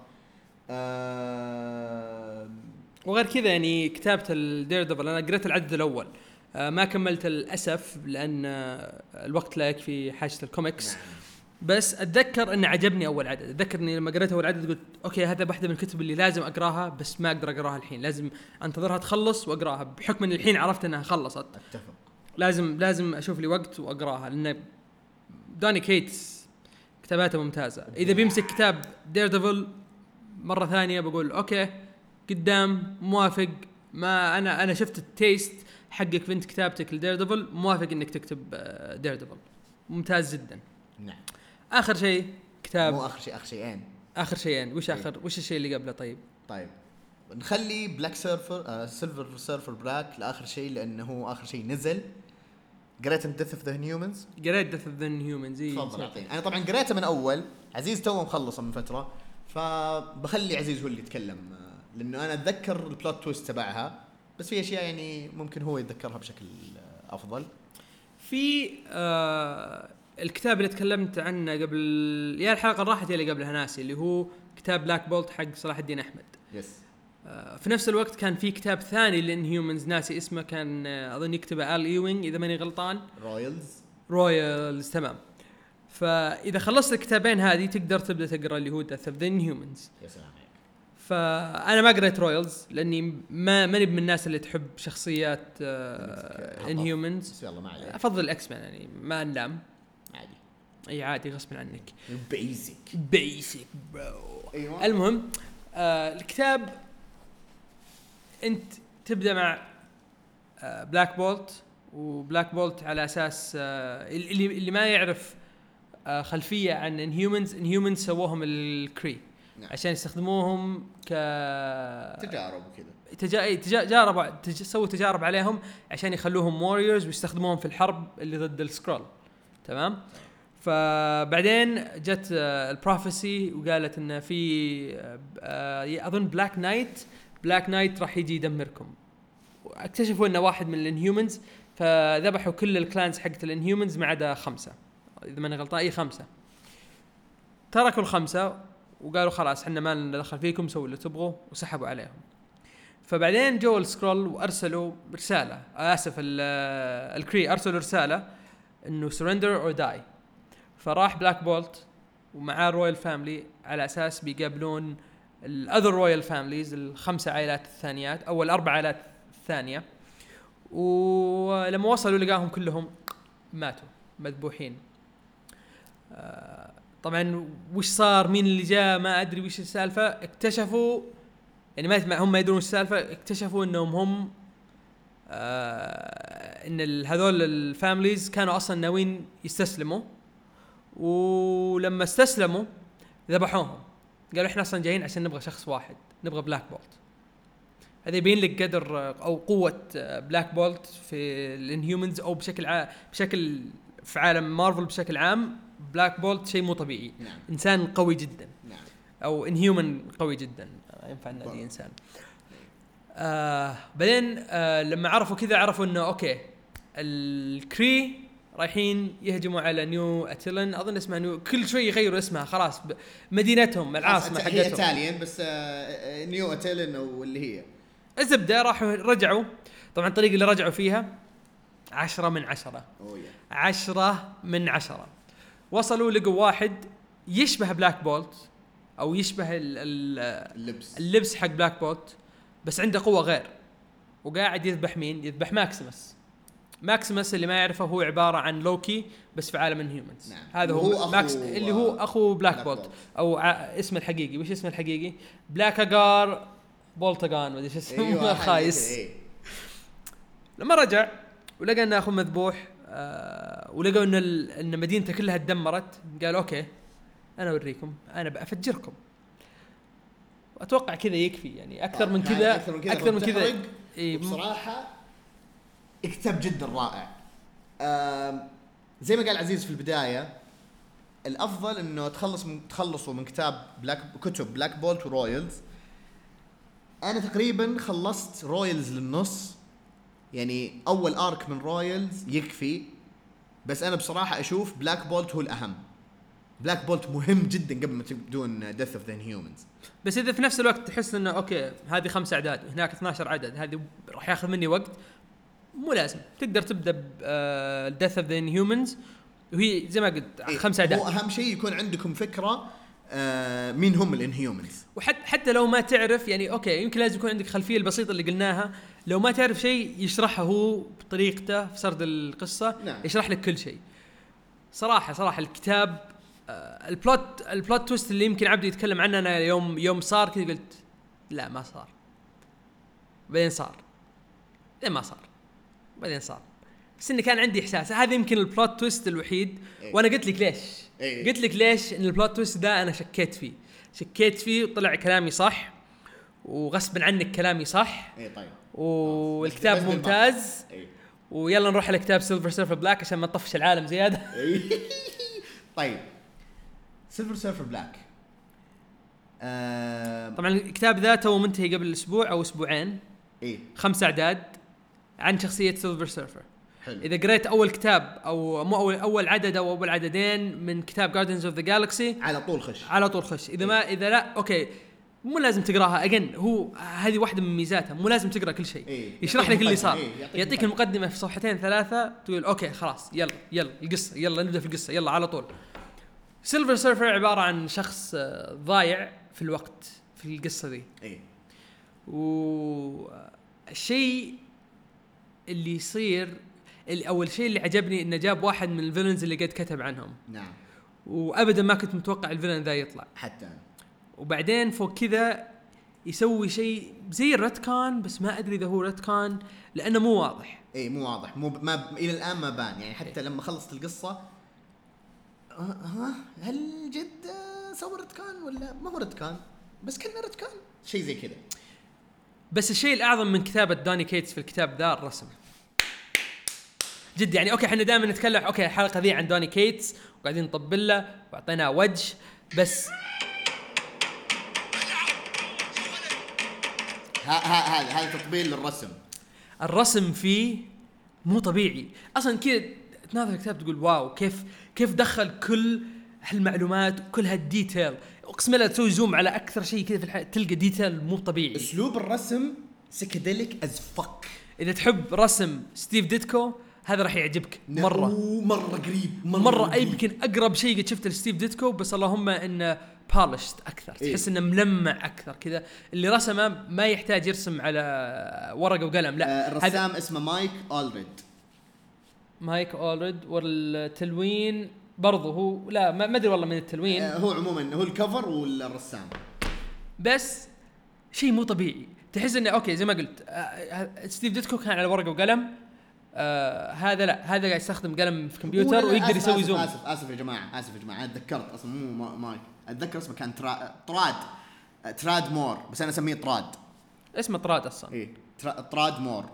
آه وغير كذا يعني كتابة ال Daredevil أنا قريت العدد الأول. آه، ما كملت للاسف لأن آه، الوقت لا يكفي حاجة الكوميكس. بس أتذكر إنه عجبني أول عدد. أتذكر إني لما قريت أول عدد قلت okay هذا واحدة من الكتب اللي لازم أقراها بس ما أقدر أقراها الحين. لازم أنتظرها تخلص وأقراها. بحكم إن الحين عرفت إنها خلصت. أتفق. لازم لازم أشوف لي وقت وأقراها لأن Donny Cates كتاباته ممتازة. إذا بيمسك كتاب Daredevil مرة ثانية بقول okay قدام موافق. ما أنا أنا شفت ال taste حقك في أنت كتابتك ل Daredevil موافق إنك تكتب Daredevil ممتاز جدا. نعم. آخر شيء؟ كتاب. مو آخر شيء آخر شيئين. آخر شيئين. وش إيه. آخر؟ وش الشيء اللي قبله؟ طيب. طيب. نخلي Black Surfer آه Silver Surfer Black لآخر شيء لأنه هو آخر شيء نزل. قريت Death of the Inhumans قريت Death of the Inhumans تفضل اعطيني أنا طبعا قريته من أول. عزيز تو مخلصه من فترة. فبخلي عزيز هو اللي يتكلم آه، لأنه أنا أتذكر ال plot twist تبعها. بس في أشياء يعني ممكن هو يتذكرها بشكل آه، أفضل. في آه الكتاب اللي تكلمت عنه قبل يا الحلقة اللي راحت يا اللي قبلها ناسي اللي هو كتاب Black Bolt حق صلاح الدين أحمد. yes آه في نفس الوقت كان في كتاب ثاني لل Inhumans ناسي اسمه كان آه أظن يكتبه Al Ewing إذا ماني غلطان. Royals Royals تمام. فإذا خلصت الكتابين هذه تقدر تبدأ تقرأ اللي هو Death of the Inhumans يا سلام عليك فأنا ما قريت Royals لأني ما ماني من الناس اللي تحب شخصيات آه Inhumans بس يلا ما عليك. أفضل ال X-Men يعني ما نلام عادي إي عادي غصب عنك. basic basic bro أيوه. المهم آه الكتاب أنت تبدأ مع آه Black Bolt و Black Bolt على أساس آه اللي اللي ما يعرف آه خلفية عن Inhumans Inhumans سووهم ال Kree. نعم. عشان يستخدموهم ك تجارب وكذا. تجا... تجا... جاربوا تج... سووا تجارب عليهم عشان يخلوهم warriors ويستخدموهم في الحرب اللي ضد ال Skrull. تمام؟ فبعدين جت آه، ال prophecy وقالت انه في آه، آه، أظن Black Knight Black Knight راح يجي يدمركم. اكتشفوا إنه واحد من ال Inhumans فذبحوا كل ال clans حقت ال Inhumans ما عدا خمسة. إذا ماني غلطان إي خمسة. تركوا الخمسة وقالوا خلاص إحنا ما لنا دخل فيكم سووا اللي تبغوا وسحبوا عليهم. فبعدين جو ال Skrull وأرسلوا رسالة. آسف ال- ال Kree أرسلوا رسالة إنه surrender or die فراح Black Bolt ومعاه royal family على أساس بيقابلون ال other royal families الخمسه عائلات الثانيات أو الأربع عائلات الثانية. ولما وصلوا لقاهم كلهم ماتوا مذبوحين. آه، طبعا وش صار؟ مين اللي جاء؟ ما أدري وش السالفة. اكتشفوا يعني ما هم ما يدرون السالفة. اكتشفوا إنهم هم آه إن هذول ال families كانوا أصلا ناويين يستسلموا. ولما استسلموا ذبحوهم. قالوا إحنا أصلا جايين عشان نبغى شخص واحد نبغى Black Bolt هذا يبين لك قدر أو قوة Black Bolt في ال Inhumans أو بشكل ع... بشكل في عالم مارفل بشكل عام Black Bolt شيء مو طبيعي. نعم. إنسان قوي جدا. نعم. أو Inhuman قوي جدا. ينفع بالضبط. نادي إنسان. آه بعدين آه لما عرفوا كذا عرفوا إنه okay ال Kree رايحين يهجموا على New Attilan أظن اسمها New كل شوي يغيروا اسمها خلاص مدينتهم العاصمة هي حقتهم. Attilan بس آه، آه، New Attilan واللي هي. الزبدة راحوا رجعوا. طبعا الطريقة اللي رجعوا فيها عشرة من عشرة. عشرة من عشرة. وصلوا لقوا واحد يشبه Black Bolt أو يشبه ال ال اللبس. اللبس حق Black Bolt بس عنده قوة غير. وقاعد يذبح مين؟ يذبح Maximus Maximus اللي ما يعرفه هو عبارة عن لوكي بس في عالم ال Inhumans نعم. هذا هو, أخو- Max اللي هو أخو Black, Black Bolt. أو ع... اسمه الحقيقي وش اسمه الحقيقي؟ Blackagar Boltagon ما أدري إيش اسمه حاجة خايس إيه. لما رجع ولقى ان اخوه مذبوح آه ولقوا إن ال- إن مدينته كلها تدمرت قال okay أنا أوريكم أنا بأفجركم أتوقع كذا يكفي يعني أكثر آه، من يعني كذا أكثر من كذا أكثر من كذا. إيه، بصراحة كتاب جدا رائع. زي ما قال عزيز في البداية الأفضل إنه تخلص من تخلصوا من كتاب Black كتب Black Bolt و Royals أنا تقريبا خلصت Royals للنص. يعني أول arc من Royals يكفي. بس أنا بصراحة أشوف Black Bolt هو الأهم. Black Bolt مهم جدا قبل ما تبدون Death of the Inhumans بس إذا في نفس الوقت تحس إنه okay هذه خمس أعداد هناك 12 عدد هذه راح ياخذ مني وقت. مو لازم. تقدر تبدأ ب Death of the Inhumans وهي زي ما قلت إيه، هو اعداد أهم شيء يكون عندكم فكرة آه مين هم ال Inhumans. وحتى حتى لو ما تعرف يعني okay يمكن لازم يكون عندك خلفية البسيطة اللي قلناها. لو ما تعرف شيء يشرحها هو بطريقته في سرد القصة. نعم. يشرح لك كل شيء. صراحة صراحة الكتاب آه، ال plot ال plot twist اللي يمكن عبد يتكلم عنه أنا يوم يوم صار كذا قلت لا ما صار. بعدين صار. بعدين ما صار. بعدين صار. بس إني كان عندي إحساس. هذا يمكن ال plot twist الوحيد. إيه. وأنا قلت لك ليش. إيه. قلت لك ليش إن ال plot twist ده أنا شكيت فيه. شكيت فيه وطلع كلامي صح وغصبا عنك كلامي صح. اي طيب. والكتاب بس. ممتاز. اي ويلا نروح على كتاب Silver Surfer Black عشان ما نطفش العالم زيادة. *laughs* إي. طيب. Silver Surfer Black آه طبعا الكتاب ذا تو منتهي قبل أسبوع أو أسبوعين. اي خمس أعداد. عن شخصية Silver Surfer حلو. إذا قريت أول كتاب أو مو أول أول عدد أو أول عددين من كتاب Guardians of the Galaxy على طول خش. على طول خش. إذا ما إذا لا okay مو لازم تقراها. again هو هذه واحدة من ميزاتها. مو لازم تقرأ كل شيء. إيه. يشرح لك اللي. صار. إيه. يعطيك يعطيك. المقدمة في صفحتين ثلاثة تقول okay خلاص يلا يلا القصة يلا نبدأ في القصة يلا على طول. Silver Surfer عبارة عن شخص آه، ضايع في الوقت في القصة ذي. اي والشيء اللي يصير أول شيء اللي عجبني إنه جاب واحد من ال villains اللي قد كتب عنهم. نعم. وابدا ما كنت متوقع ال villain ذا يطلع. حتى. أنا وبعدين فوق كذا يسوي شيء زي ال retcon بس ما أدري إذا هو retcon لأنه مو واضح. إي مو واضح. مو ب- ما ب- إلى الآن ما بان. يعني حتى لما خلصت القصة آه، ها هل جد سوى retcon ولا ما هو retcon؟ بس كنا retcon. شيء زي كذا. بس الشيء الأعظم من كتابة Donny Cates في الكتاب ذا الرسم. جد يعني okay إحنا دائما نتكلم okay الحلقة ذي عن Donny Cates وقاعدين نطبل له واعطيناه وجه بس ها- ها- هذا هذا تطبيل للرسم. الرسم فيه مو طبيعي. أصلا كذا تناظر الكتاب تقول wow كيف كيف دخل كل هالمعلومات وكل هال detail. أقسم بالله تسوي zoom على أكثر شيء كذا في الحياة. تلقى detail مو طبيعي. أسلوب الرسم psychedelic as fuck إذا تحب رسم ستيف ديتكو هذا راح يعجبك. مرة. مرة قريب مرة أي يمكن أقرب شيء قد شفته لستيف ديتكو بس اللهم إنه polished أكثر. إيه. تحس إنه ملمع أكثر كذا. اللي رسمه ما يحتاج يرسم على ورقة وقلم لا. آه، الرسام اسمه مايك أولريد. مايك أولريد والتلوين برضه هو لا ما أدري والله من التلوين. آه، هو عموما هو ال cover والرسام. بس شيء مو طبيعي. تحس إنه okay زي ما قلت آه، آه، ستيف ديتكو كان على ورقة وقلم. آه هذا لا هذا قاعد يستخدم قلم في كمبيوتر ويقدر يسوي zoom. آسف آسف يا جماعة آسف يا جماعة أنا تذكرت أصلا مو ما- مايك أتذكر اسمه كان ترا... تراد تراد مور بس أنا أسميه تراد. اسمه طراد أصلا. إيه ترا... تراد مور.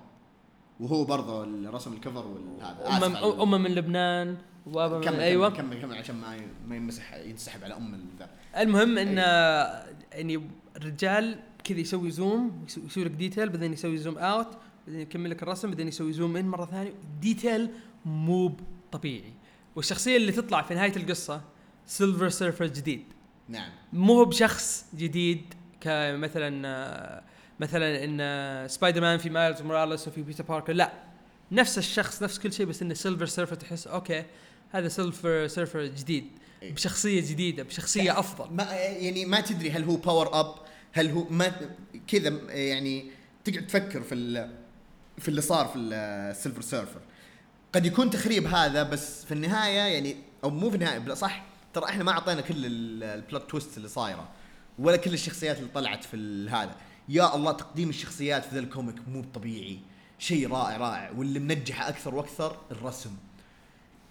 وهو برضه رسم ال cover والهذا آسف على- امه من لبنان. وأبا من كمل أيوه. كمل كمل عشان ما ما يمسح ينسحب على أم ذا المهم إن يعني الرجال كذا يسوي zoom يسوي لك detail بعدين يسوي zoom out بعدين يكمل لك الرسم بعدين يسوي zoom in مرة ثانية. detail مو طبيعي. والشخصية اللي تطلع في نهاية القصة سيلفر سيرفر جديد. نعم. مو هو بشخص جديد كمثلا مثلا إن سبايدر مان في مايلز موراليس وفي بيتر باركر لا. نفس الشخص نفس كل شيء بس إنه سيلفر سيرفر تحس okay هذا سيلفر سيرفر جديد إيه. بشخصية جديدة بشخصية أفضل. ما يعني ما تدري هل هو power up هل هو ما كذا يعني تقعد تفكر في في اللي صار في السيلفر سيرفر. قد يكون تخريب هذا بس في النهاية يعني أو مو في النهاية بلا صح ترى إحنا ما أعطينا كل ال- ال plot twist اللي صايرة ولا كل الشخصيات اللي طلعت في هذا. يا الله تقديم الشخصيات في ذا ال comic مو طبيعي. شيء رائع رائع واللي منجحه أكثر وأكثر الرسم.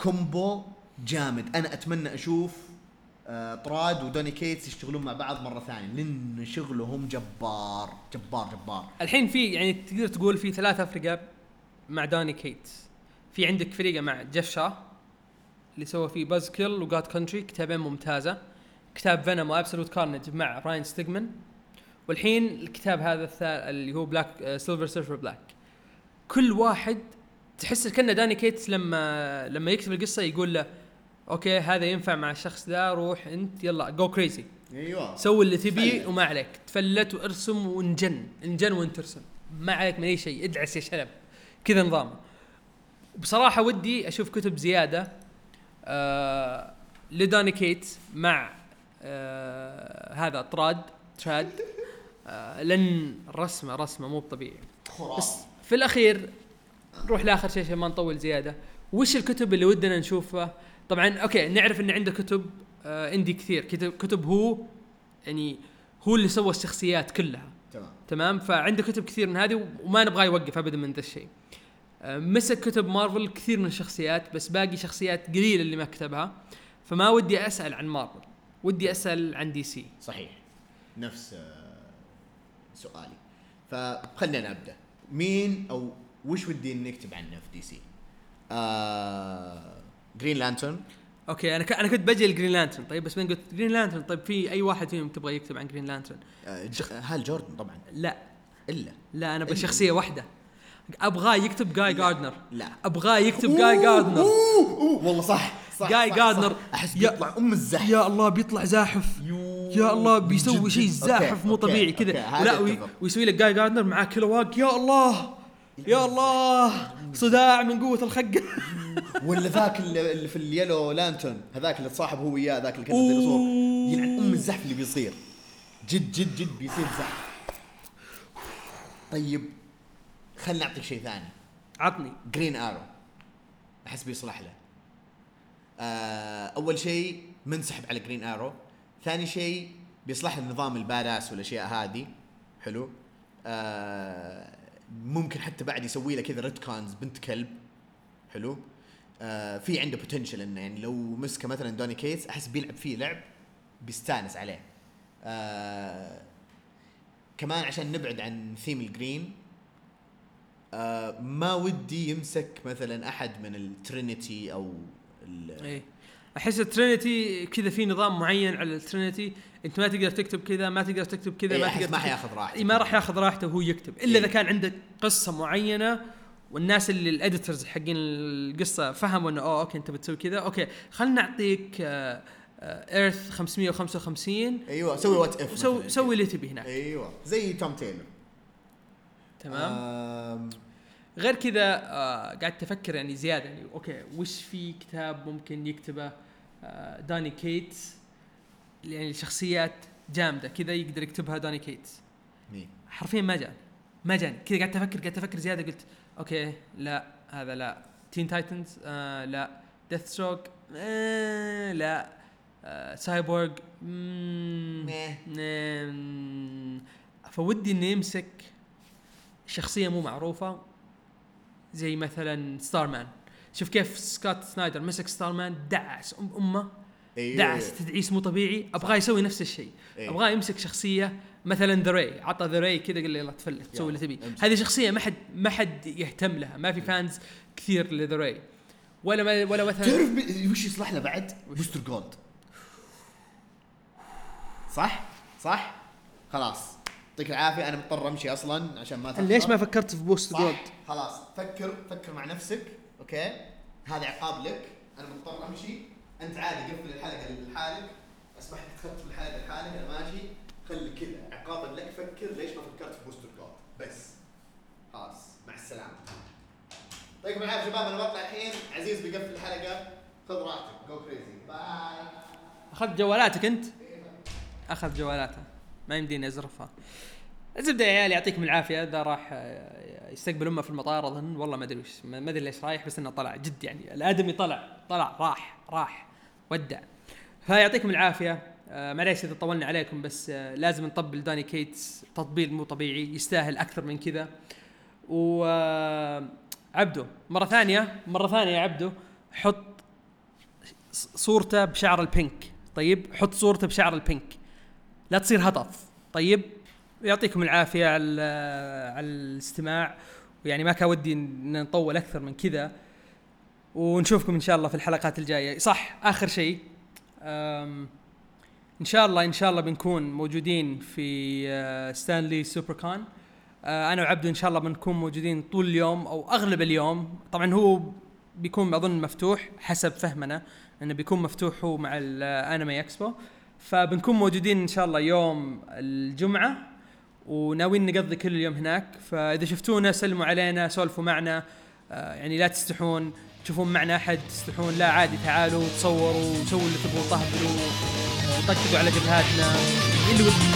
combo جامد. أنا أتمنى أشوف آه، طراد وداني كيتس يشتغلون مع بعض مرة ثانية. لأن شغلهم جبار جبار جبار. الحين في يعني تقدر تقول في ثلاثة فرقة مع داني كيتس. في عندك فريقة مع جيف شا اللي سوى فيه Buzzkill و God Country كتابين ممتازة. كتاب فينوم و Absolute Carnage مع راين ستيجمان والحين الكتاب هذا اللي هو بلاك Silver Surfer Black كل واحد تحس كأنه داني كيتس لما لما يكتب القصة يقول له okay هذا ينفع مع الشخص ذا روح أنت يلا go crazy أيوه. سوي اللي تبي. وما عليك. تفلت وارسم وانجن. انجن وانت ترسم. ما عليك من اي شيء. ادعس يا شلب. كذا نظامه بصراحة ودي أشوف كتب زيادة آه لداني كيتس مع آه هذا طراد تراد. آه لأن رسمة رسمة مو طبيعي. بس في الأخير نروح لآخر شيء عشان ما نطول زيادة. وش الكتب اللي ودنا نشوفها؟ طبعا okay نعرف إن عنده كتب آه indie كثير. كتب, كتب هو يعني هو اللي سوى الشخصيات كلها. تمام. تمام؟ فعنده كتب كثير من هذه وما نبغاه يوقف ابدا من ذا الشيء. آه، مسك كتب مارفل كثير من الشخصيات بس باقي شخصيات قليلة اللي ما كتبها. فما ودي أسأل عن مارفل ودي أسأل عن DC. صحيح. نفس آه، سؤالي. فخلينا نبدأ. مين أو وش ودي نكتب عنه في DC آه جرين لانترن أوكي أنا ك... أنا كنت بجي الجرين لانترن طيب بس بعدين قلت جرين لانترن طيب في أي واحد فيهم تبغى يكتب عن جرين لانترن آه ج- هال جوردن طبعا. لا. إلا. لا أنا أبغى إلا. شخصية واحدة. أبغاه يكتب جاي لا. جاردنر لا. أبغاه يكتب جاي جاردنر أوه، أوه، والله صح صح جاي جاردنر. أحس يا- بيطلع أم الزحف. يا الله بيطلع زاحف. يا الله بيسوي شيء. زاحف مو طبيعي كذا. اتفق. ويسوي لك جاي جاردنر معاه كيلوواق يا الله. يا الله صداع من قوة الخقه *laughs* ولا ذاك اللي في ال Yellow Lantern هذاك اللي تصاحب هو وياه ذاك اللي كان الديناصور. يلعن أم الزحف اللي بيصير. جد جد جد بيصير زحف. طيب خلنا نعطيك شيء ثاني. عطني. جرين ارو أحس بيصلح له. آه أول شيء منسحب على جرين ارو ثاني شيء بيصلح له نظام ال badass والأشياء هذه. حلو. آه ممكن حتى بعد يسوي له كذا retcons بنت كلب. حلو؟ آه في عنده potential إنه يعني لو مسكه مثلا داني كيتس أحس بيلعب فيه لعب بيستانس عليه. آه كمان عشان نبعد عن ثيم الجرين آه ما ودي يمسك مثلا أحد من ال Trinity أو ال- إيه. أحس ال Trinity كذا في نظام معين على ال Trinity انت ما تقدر تكتب كذا ما تقدر تكتب كذا إيه، ما أحس تقدر ما حياخذ راحته. إيه، ما راح ياخذ راحته وهو يكتب. إلا إيه. اذا كان عندك قصة معينة والناس اللي ال editors حقين القصة فهموا إنه أوه okay أنت بتسوي كذا. okay خلينا نعطيك آه، Earth 555 أيوه سوي what if وسوي سوي اللي تبي هناك. أيوه زي توم تايلور تمام. آم، غير كذا آه قعدت أفكر يعني زيادة يعني okay وش في كتاب ممكن يكتبه؟ آه داني كيتس يعني شخصيات جامدة كذا يقدر يكتبها Donny Cates مين؟ حرفيا ما جاني ما جاني كذا قعدت أفكر قعدت أفكر زيادة قلت okay لا هذا لا. Teen Titans آه لا. Deathstroke آه لا. آه سايبورغ. مم، فودي اني يمسك شخصية مو معروفة زي مثلا Starman شوف كيف Scott Snyder مسك Starman دعس. ام أمه أيوه دعس تدعيس مو طبيعي أبغاه يسوي نفس الشيء. إيه. أبغاه يمسك شخصية مثلا ذا عطى ذا كذا قال له يلا تفلت تسوي اللي تبي. امسك. هذه شخصية ما حد ما حد يهتم لها ما في fans كثير لذا ولا ما ولا مثلا تعرف وش يصلح له بعد؟ Booster Gold. صح؟ صح؟ خلاص. يعطيك العافية أنا مضطر أمشي أصلا عشان ما تأخر. ليش ما فكرت في Booster Gold خلاص. فكر فكر مع نفسك okay؟ هذا عقاب لك. أنا مضطر أمشي. أنت عادي قفل الحلقة لحالك اسمح لك تختم الحلقة لحالك أنا ماشي. خلي كذا عقابا لك فكر ليش ما فكرت في Booster Gold بس. خلاص مع السلامة. يعطيكم العافيه شباب أنا بطلع الحين. عزيز بيقفل الحلقة. خذ راحتك. go crazy bye أخذت جوالاتك أنت؟ اخذ جوالاته ما يمديني أزرفها. الزبدة يا عيال يعطيكم العافية. ذا راح آه، يستقبل أمه في المطار أظن. والله ما أدري وش ما أدري ليش رايح بس إنه طلع جد يعني. الآدمي طلع طلع راح راح. ودع. فيعطيكم العافية. آه، معليش إذا طولنا عليكم بس آه، لازم نطبل Donny Cates. تطبيل مو طبيعي يستاهل أكثر من كذا. و آه، عبده مرة ثانية مرة ثانية يا عبده حط صورته بشعر ال pink طيب حط صورته بشعر ال pink لا تصير هطف. طيب يعطيكم العافية على على الاستماع. ويعني ما كان ودي ان نطول أكثر من كذا. ونشوفكم إن شاء الله في الحلقات الجاية. صح آخر شيء إن شاء الله إن شاء الله بنكون موجودين في آه، Stan Lee Super Con آه، أنا وعبده إن شاء الله بنكون موجودين طول اليوم أو أغلب اليوم. طبعا هو بيكون أظن مفتوح حسب فهمنا إنه بيكون مفتوح هو مع ال Anime Expo فبنكون موجودين إن شاء الله يوم الجمعة وناويين نقضي كل اليوم هناك. فإذا شفتونا سلموا علينا سولفوا معنا آه، يعني لا تستحون. تشوفون معنا أحد تستحون لا عادي تعالوا تصوروا سووا اللي تبغوا طهبلوا طقطقوا على جبهاتنا اللي ودكم.